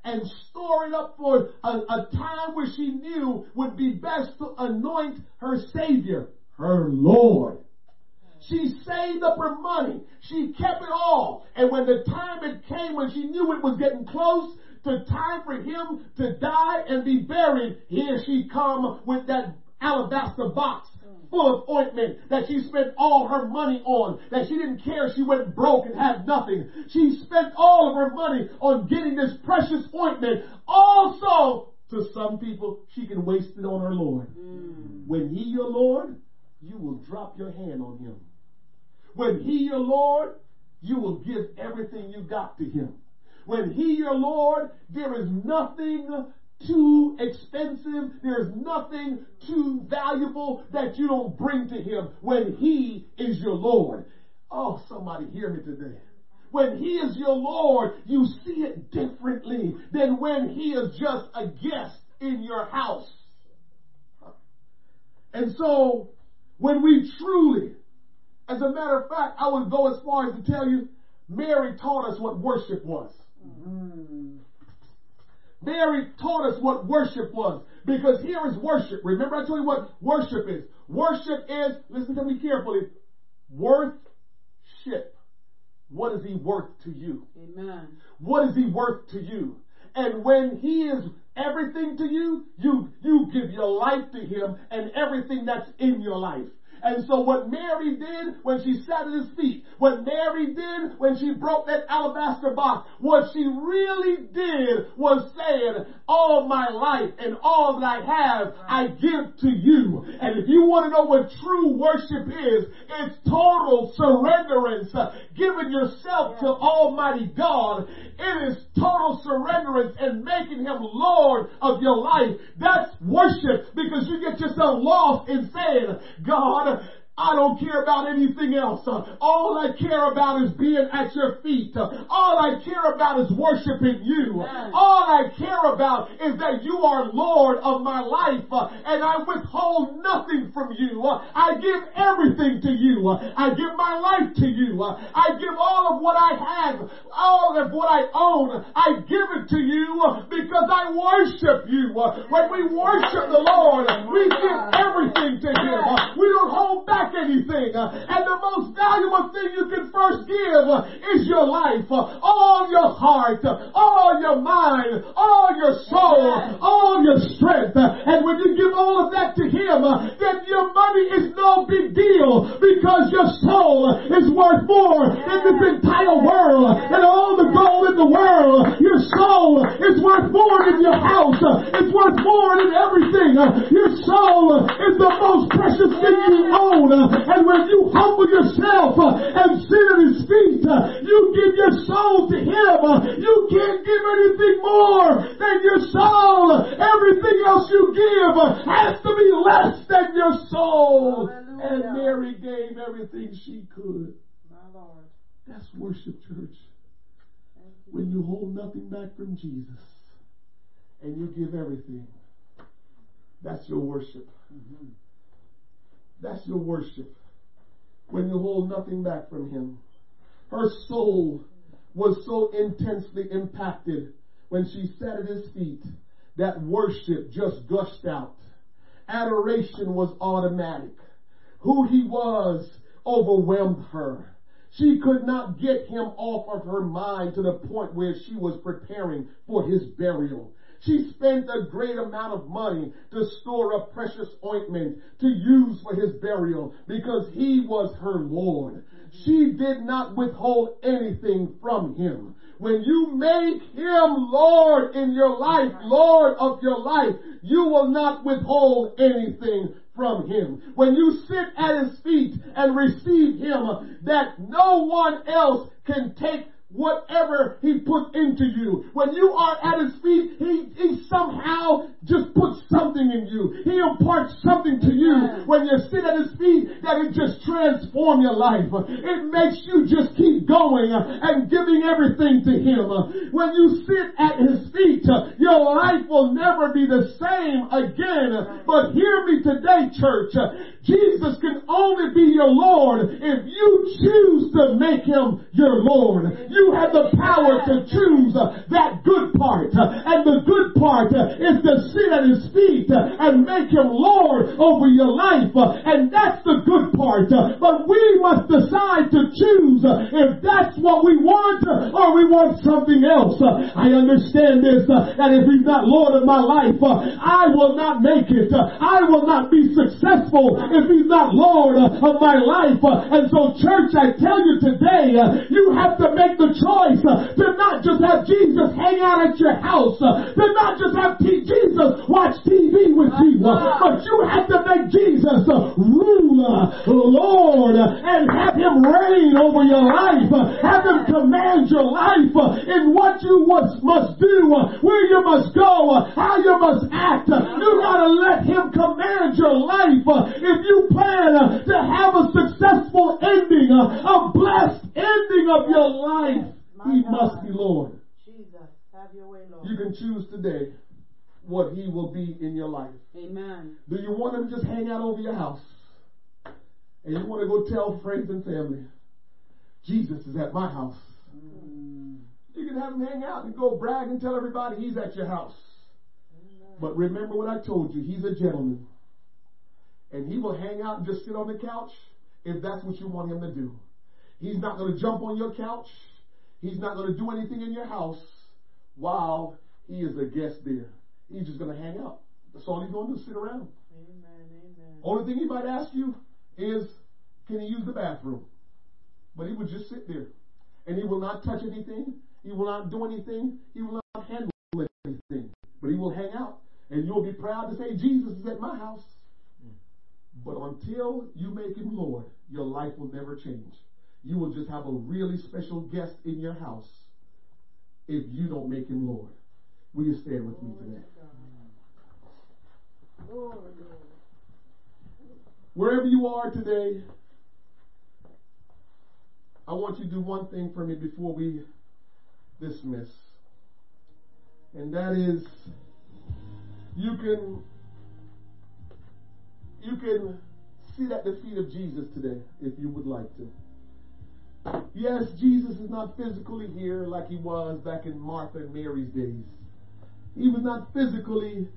and store it up for a, a time where she knew would be best to anoint her Savior, her Lord. She saved up her money. She kept it all. And when the time it came, when she knew it was getting close to time for him to die and be buried, here she come with that alabaster box full of ointment that she spent all her money on, that she didn't care she went broke and had nothing. She spent all of her money on getting this precious ointment. Also, to some people, she can waste it on her Lord. Mm. When he your Lord, you will drop your hand on him. When he your Lord, you will give everything you got to him. When he your Lord, there is nothing too expensive. There's nothing too valuable that you don't bring to him when he is your Lord. Oh, somebody hear me today. When he is your Lord, you see it differently than when he is just a guest in your house. And so, when we truly, as a matter of fact, I would go as far as to tell you, Mary taught us what worship was. Mm-hmm. Mary taught us what worship was. Because here is worship. Remember I told you what worship is. Worship is, listen to me carefully, worth-ship. What is he worth to you? Amen. What is he worth to you? And when he is everything to you, you, you give your life to him and everything that's in your life. And so what Mary did when she sat at his feet, what Mary did when she broke that alabaster box, what she really did was saying, all my life and all that I have, I give to you. And if you want to know what true worship is, it's total surrenderance, giving yourself to Almighty God. It is total surrenderance and making Him Lord of your life. That's worship because you get yourself lost in saying, God, I don't care about anything else. All I care about is being at your feet. All I care about is worshiping you. All I care about is that you are Lord of my life and I withhold nothing from you. I give everything to you. I give my life to you. I give all of what I have, all of what I own. I give it to you because I worship you. When we worship the Lord, we give everything to Him. We don't hold back anything. And the most valuable thing you can first give is your life. All your heart, all your mind, all your soul, all your strength. And when you give all of that to Him, then your money is no big deal because your soul is worth more than this entire world and all the gold in the world. Your soul is worth more than your house. It's worth more than everything. Your soul is the most precious thing you own. And when you humble yourself uh, and sit at his feet, uh, you give your soul to him. Uh, you can't give anything more than your soul. Everything else you give has to be less than your soul. Hallelujah. And Mary gave everything she could. My Lord. That's worship, church. When you hold nothing back from Jesus and you give everything. That's your worship. Mhm. That's your worship. When you hold nothing back from Him. Her soul was so intensely impacted when she sat at His feet that worship just gushed out. Adoration was automatic. Who He was overwhelmed her. She could not get Him off of her mind to the point where she was preparing for His burial. She spent a great amount of money to store up precious ointment to use for his burial because he was her Lord. She did not withhold anything from him. When you make him Lord in your life, Lord of your life, you will not withhold anything from him. When you sit at his feet and receive him, that no one else can take whatever he put into you. When you are at his feet, he, he somehow just puts something in you. He imparts something to you when you sit at his feet that it just transforms your life. It makes you just keep going and giving everything to him. When you sit at his feet, your life will never be the same again. But hear me today, church. Jesus can only be your Lord if you choose to make him your Lord. You have the power to choose that good part. And the good part is to sit at his feet and make him Lord over your life. And that's the good part. But we must decide to choose if that's what we want or we want something else. I understand this, that if he's not Lord of my life, I will not make it. I will not be successful if he's not Lord of my life. And so church, I tell you today, you have to make the choice to not just have Jesus hang out at your house, to not just have T- Jesus watch TV with you, but you have to make Jesus ruler, Lord, and have him reign over your life. Have him command your life in what you must, must do, where you must go, how you must act. You gotta let him command your life. If you plan to have a successful ending, a blessed ending of your life, he must be Lord. Jesus, have your way, Lord. You can choose today what he will be in your life. Amen. Do you want him to just hang out over your house? And you want to go tell friends and family, Jesus is at my house. Mm. You can have him hang out and go brag and tell everybody he's at your house. But remember what I told you, he's a gentleman. And he will hang out and just sit on the couch if that's what you want him to do. He's not going to jump on your couch. He's not going to do anything in your house while he is a guest there. He's just going to hang out. That's all he's going to do, sit around. Amen. Amen. Only thing he might ask you is, can he use the bathroom? But he would just sit there. And he will not touch anything. He will not do anything. He will not handle anything. But he will hang out. And you'll be proud to say, Jesus is at my house. But until you make him Lord, your life will never change. You will just have a really special guest in your house if you don't make him Lord. Will you stand with me today? Wherever you are today, I want you to do one thing for me before we dismiss. And that is you can you can sit at the feet of Jesus today if you would like to. Yes, Jesus is not physically here like he was back in Martha and Mary's days. He was not physically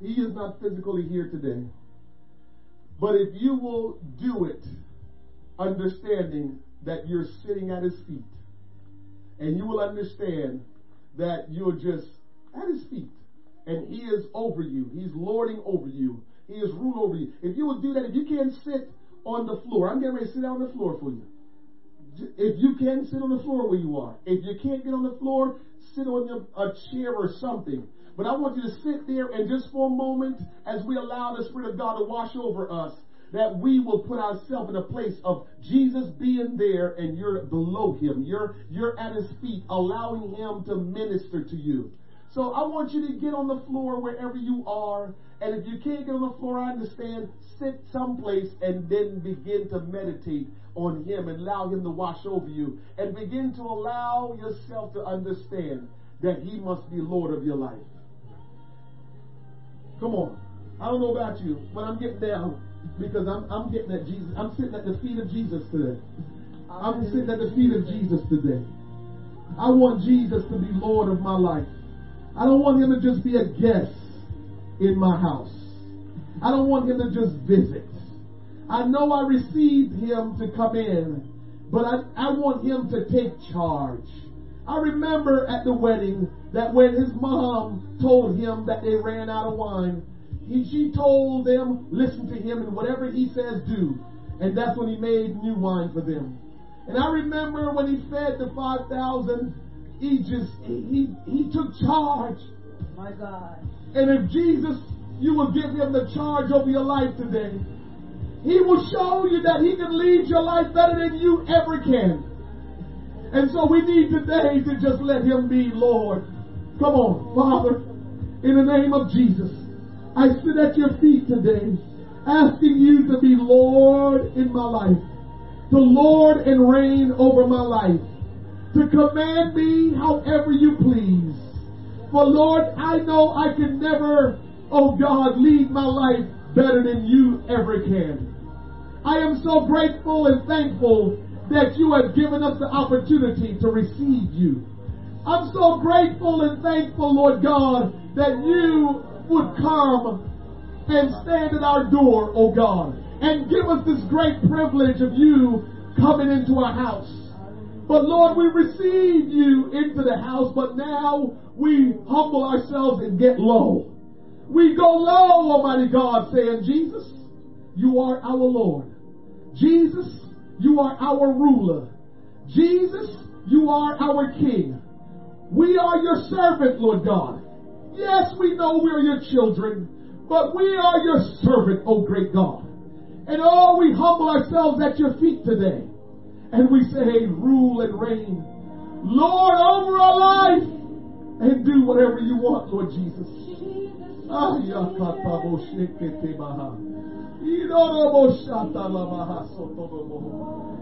he is not physically here today. But if you will do it, understanding that you're sitting at his feet, and you will understand that you're just at his feet, and he is over you, he's lording over you, he is rule over you. If you will do that, if you can't sit on the floor, I'm getting ready to sit down on the floor for you. If you can't sit on the floor where you are, if you can't get on the floor, sit on a chair or something. But I want you to sit there and just for a moment, as we allow the Spirit of God to wash over us, that we will put ourselves in a place of Jesus being there and you're below him. You're, you're at his feet, allowing him to minister to you. So I want you to get on the floor wherever you are. And if you can't get on the floor, I understand, sit someplace and then begin to meditate on him and allow him to wash over you. And begin to allow yourself to understand that he must be Lord of your life. Come on. I don't know about you, but I'm getting down because I'm, I'm getting at Jesus. I'm sitting at the feet of Jesus today. I'm sitting at the feet of Jesus today. I want Jesus to be Lord of my life. I don't want him to just be a guest in my house. I don't want him to just visit. I know I received him to come in, but I, I want him to take charge. I remember at the wedding that when his mom told him that they ran out of wine, he, she told them, listen to him and whatever he says, do. And that's when he made new wine for them. And I remember when he fed the 5,000, he just, he, he took charge. My God. And if Jesus, you will give him the charge over your life today, he will show you that he can lead your life better than you ever can. And so we need today to just let him be Lord. Come on, Father, in the name of Jesus, I sit at your feet today, asking you to be Lord in my life, to Lord and reign over my life, to command me however you please. For Lord, I know I can never, oh God, lead my life better than you ever can. I am so grateful and thankful that you have given us the opportunity to receive you. I'm so grateful and thankful, Lord God, that you would come and stand at our door, oh God, and give us this great privilege of you coming into our house. But Lord, we receive you into the house, but now we humble ourselves and get low. We go low, Almighty God, saying, Jesus, you are our Lord. Jesus, you are our ruler. Jesus, you are our King. We are your servant, Lord God. Yes, we know we are your children, but we are your servant, oh great God. And oh, we humble ourselves at your feet today. And we say, rule and reign. Lord, over our life. And do whatever you want, Lord Jesus. Ah.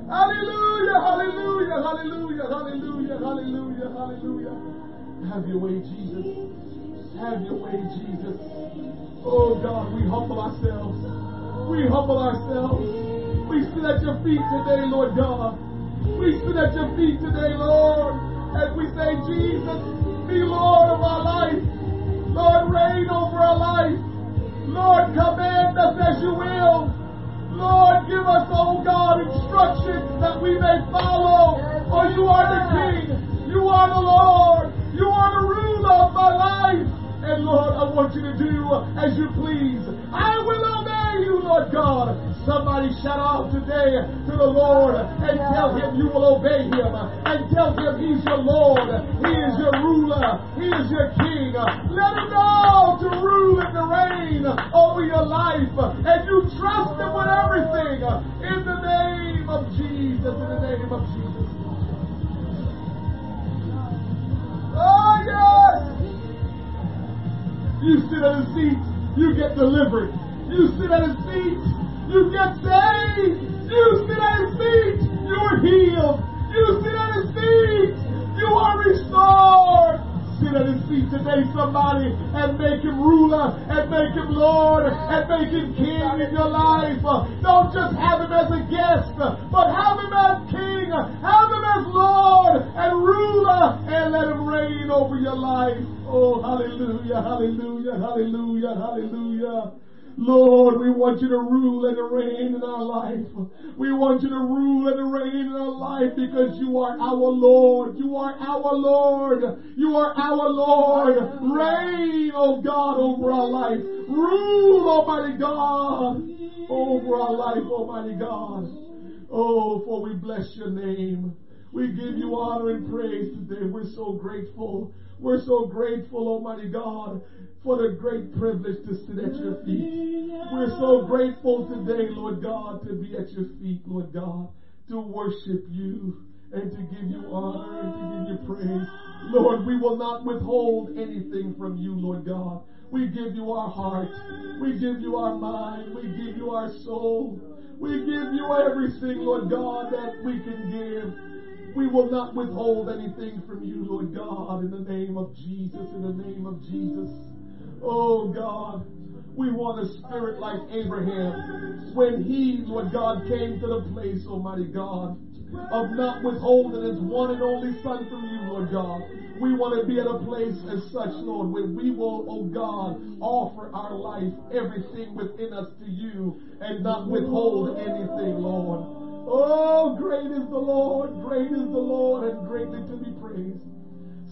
Hallelujah, hallelujah, hallelujah, hallelujah, hallelujah, hallelujah. Have your way, Jesus. Have your way, Jesus. Oh God, we humble ourselves. We humble ourselves. We sit at your feet today, Lord God. We sit at your feet today, Lord, as we say, Jesus, be Lord of our life. Lord, reign over our life. Lord, command us as you will. Lord, give us, oh God, instructions that we may follow. For you are the King. You are the Lord. You are the ruler of my life. And Lord, I want you to do as you please. I will obey you, Lord God. Somebody shout out today to the Lord and tell him you will obey him. And tell him he's your Lord. He is your ruler. He is your king. Let him know to rule and to reign over your life. And you trust him with everything. In the name of Jesus. In the name of Jesus. Oh, yes. You sit at his feet, you get delivered. You sit at his feet, you get saved. You sit at his feet, you are healed. You sit at his feet, you are restored. Sit at his feet today, somebody, and make him ruler, and make him Lord, and make him king in your life. Don't just have him as a guest, but have him as king, have him as Lord and ruler, and let him reign over your life. Oh, hallelujah, hallelujah, hallelujah, hallelujah. Lord, we want you to rule and to reign in our life. We want you to rule and to reign in our life because you are our Lord. You are our Lord. You are our Lord. Reign, oh God, over our life. Rule, Almighty God, over our life, Almighty God. Oh, for we bless your name. We give you honor and praise today. We're so grateful. We're so grateful, Almighty God, for a great privilege to sit at your feet. We're so grateful today, Lord God, to be at your feet, Lord God, to worship you and to give you honor and to give you praise. Lord, we will not withhold anything from you, Lord God. We give you our heart. We give you our mind. We give you our soul. We give you everything, Lord God, that we can give. We will not withhold anything from you, Lord God, in the name of Jesus, in the name of Jesus. Oh God, We want a spirit like Abraham when he, Lord God, came to the place, Almighty God, of not withholding his one and only son from you, Lord God. We want to be at a place as such, Lord, where we will, oh God, offer our life, everything within us to you and not withhold anything, Lord. Oh, great is the Lord, great is the Lord, and greatly to be praised.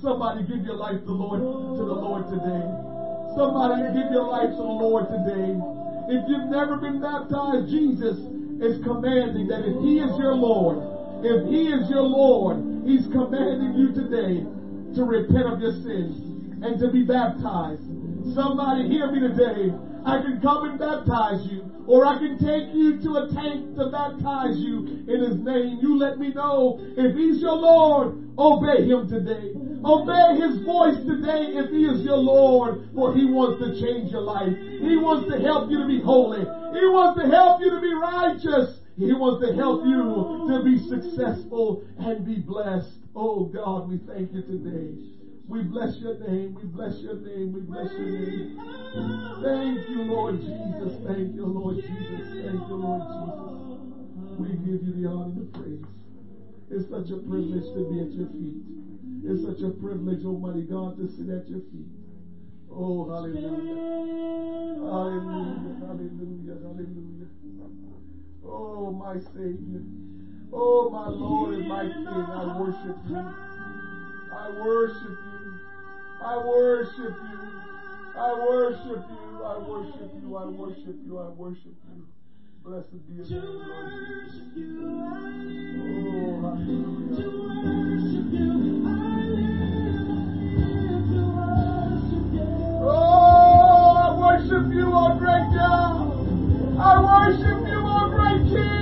Somebody give your life to the Lord to the Lord today. Somebody give your life to the Lord today. If you've never been baptized, Jesus is commanding that if He is your Lord, if He is your Lord, He's commanding you today to repent of your sins and to be baptized. Somebody hear me today. I can come and baptize you, or I can take you to a tank to baptize you in His name. You let me know if He's your Lord, obey Him today. Obey His voice today if He is your Lord, for He wants to change your life. He wants to help you to be holy. He wants to help you to be righteous. He wants to help you to be successful and be blessed. Oh God, we thank you today. We bless your name. We bless your name. We bless your name. Thank you, Lord Jesus. Thank you, Lord Jesus. Thank you, Lord Jesus. We give you the honor and the praise. It's such a privilege to be at your feet. It's such a privilege, Almighty God, to sit at your feet. Oh, hallelujah. Hallelujah. Hallelujah. Hallelujah. Oh, my Savior. Oh, my Lord and my King, I worship you. I worship you. I worship you. I worship you. I worship you. I worship you. I worship you. Blessed be your name, Lord Jesus. Oh, hallelujah. Worship you, oh great God. I worship you, O great King.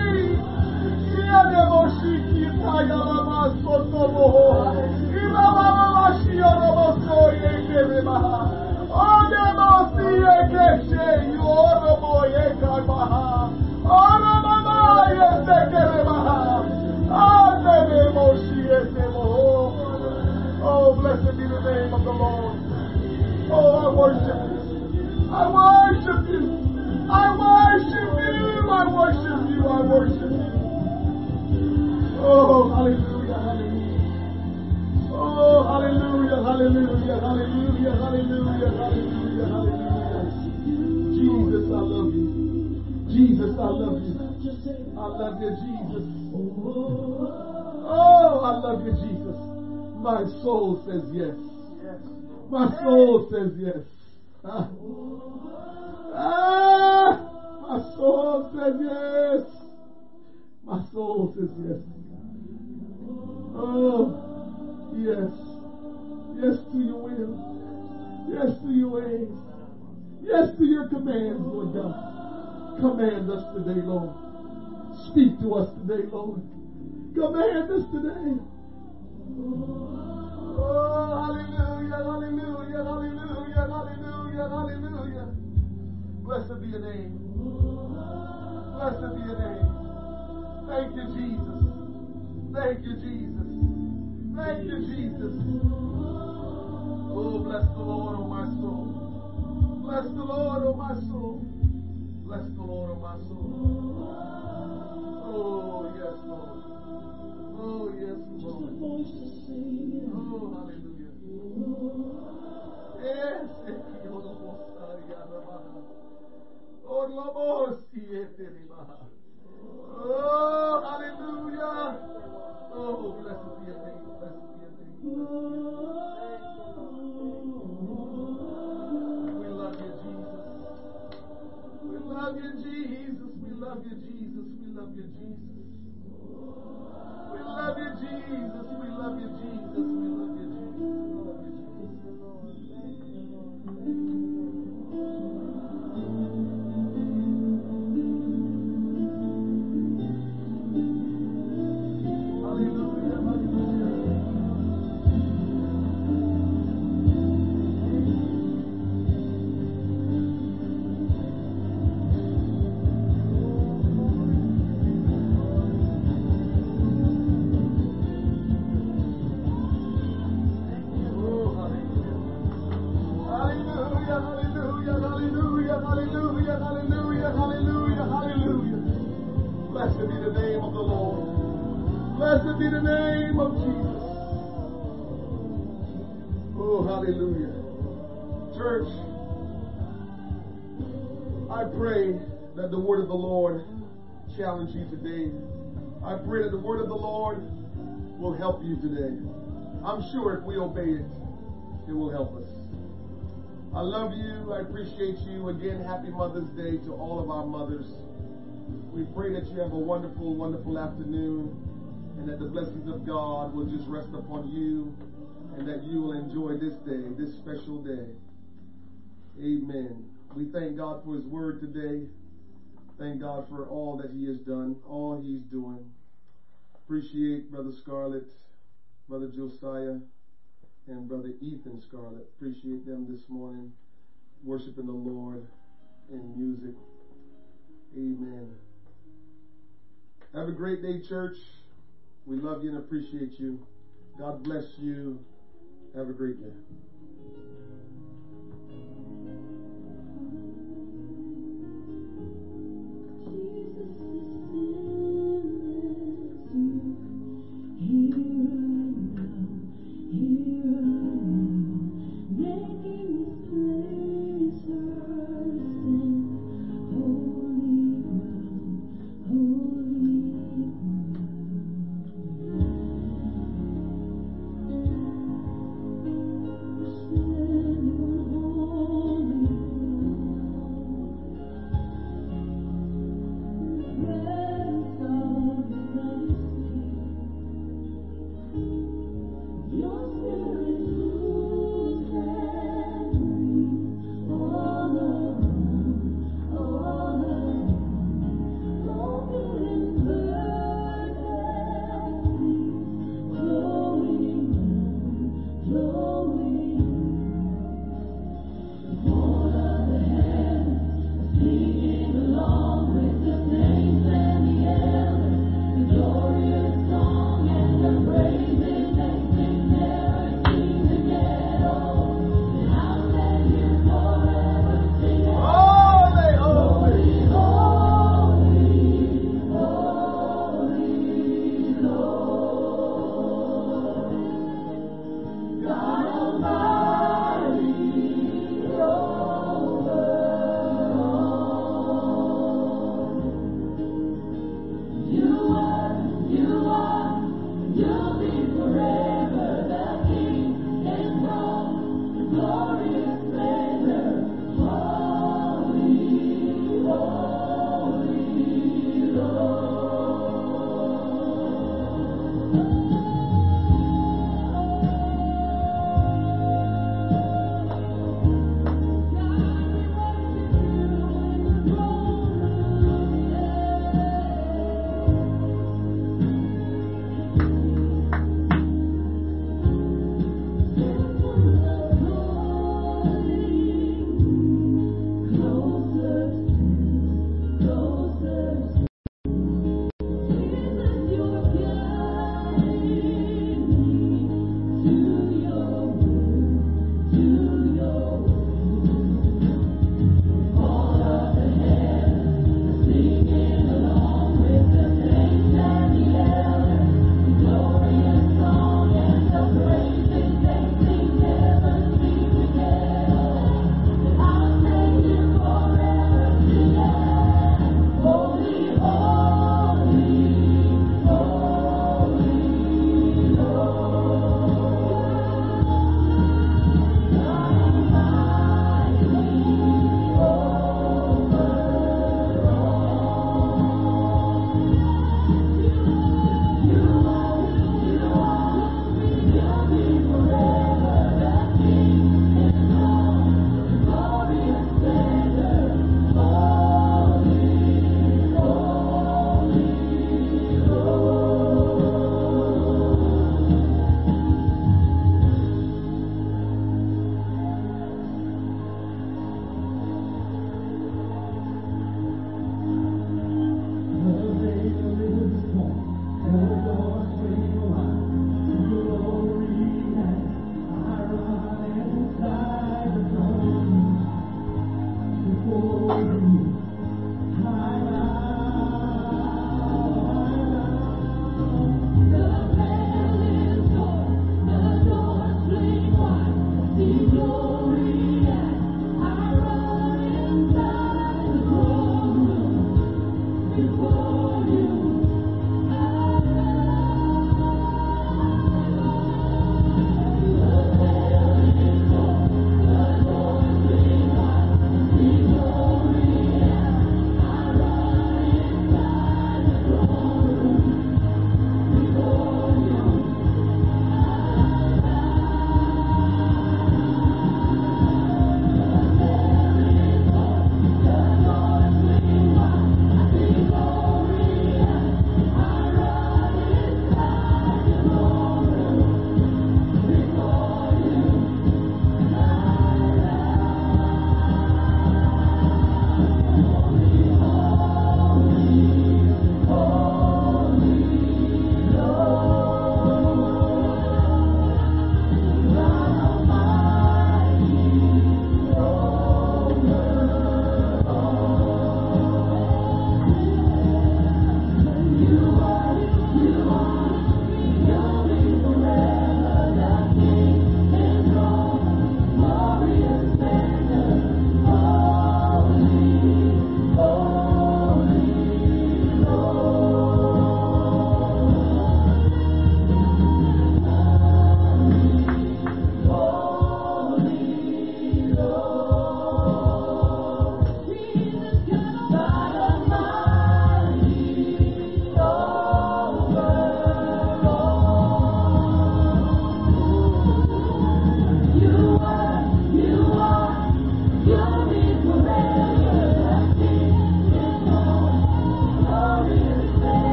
Oh, blessed be the name of the Lord. Oh, I worship you. I worship you. I worship you. I worship you. I worship you. Oh, hallelujah, hallelujah. Oh, hallelujah, hallelujah, hallelujah, hallelujah, hallelujah, hallelujah. Jesus, I love you. Jesus, I love you. I love you, Jesus. Oh, I love you, Jesus. My soul says yes. My soul says yes. Ah. Ah, my soul says yes. My soul says yes. Oh, yes. Yes to your will. Yes to your ways. Yes to your commands, Lord God. Command us today, Lord. Speak to us today, Lord. Command us today. Oh, hallelujah, hallelujah, hallelujah, hallelujah, hallelujah. Blessed be your name. Blessed be your name. Thank you, Jesus. Thank you, Jesus. Thank you, Jesus. Oh, bless the Lord, oh my soul. Bless the Lord, oh my soul. Bless the Lord, oh my soul. Oh, yes, Lord. Oh, yes, Lord. Oh, hallelujah. Oh, be your name. Be your name. We love you, Jesus. We love you, Jesus. Hallelujah, hallelujah, hallelujah, hallelujah. Blessed be the name of the Lord. Blessed be the name of Jesus. Oh, hallelujah. Church, I pray that the word of the Lord challenge you today. I pray that the word of the Lord will help you today. I'm sure if we obey it, it will help us. I love you. I appreciate you. Again, happy Mother's Day to all of our mothers. We pray that you have a wonderful, wonderful afternoon and that the blessings of God will just rest upon you and that you will enjoy this day, this special day. Amen. We thank God for His word today. Thank God for all that He has done, all He's doing. Appreciate Brother Scarlett, Brother Josiah, and Brother Ethan Scarlett. Appreciate them this morning, worshiping the Lord in music. Amen. Have a great day, church. We love you and appreciate you. God bless you. Have a great day.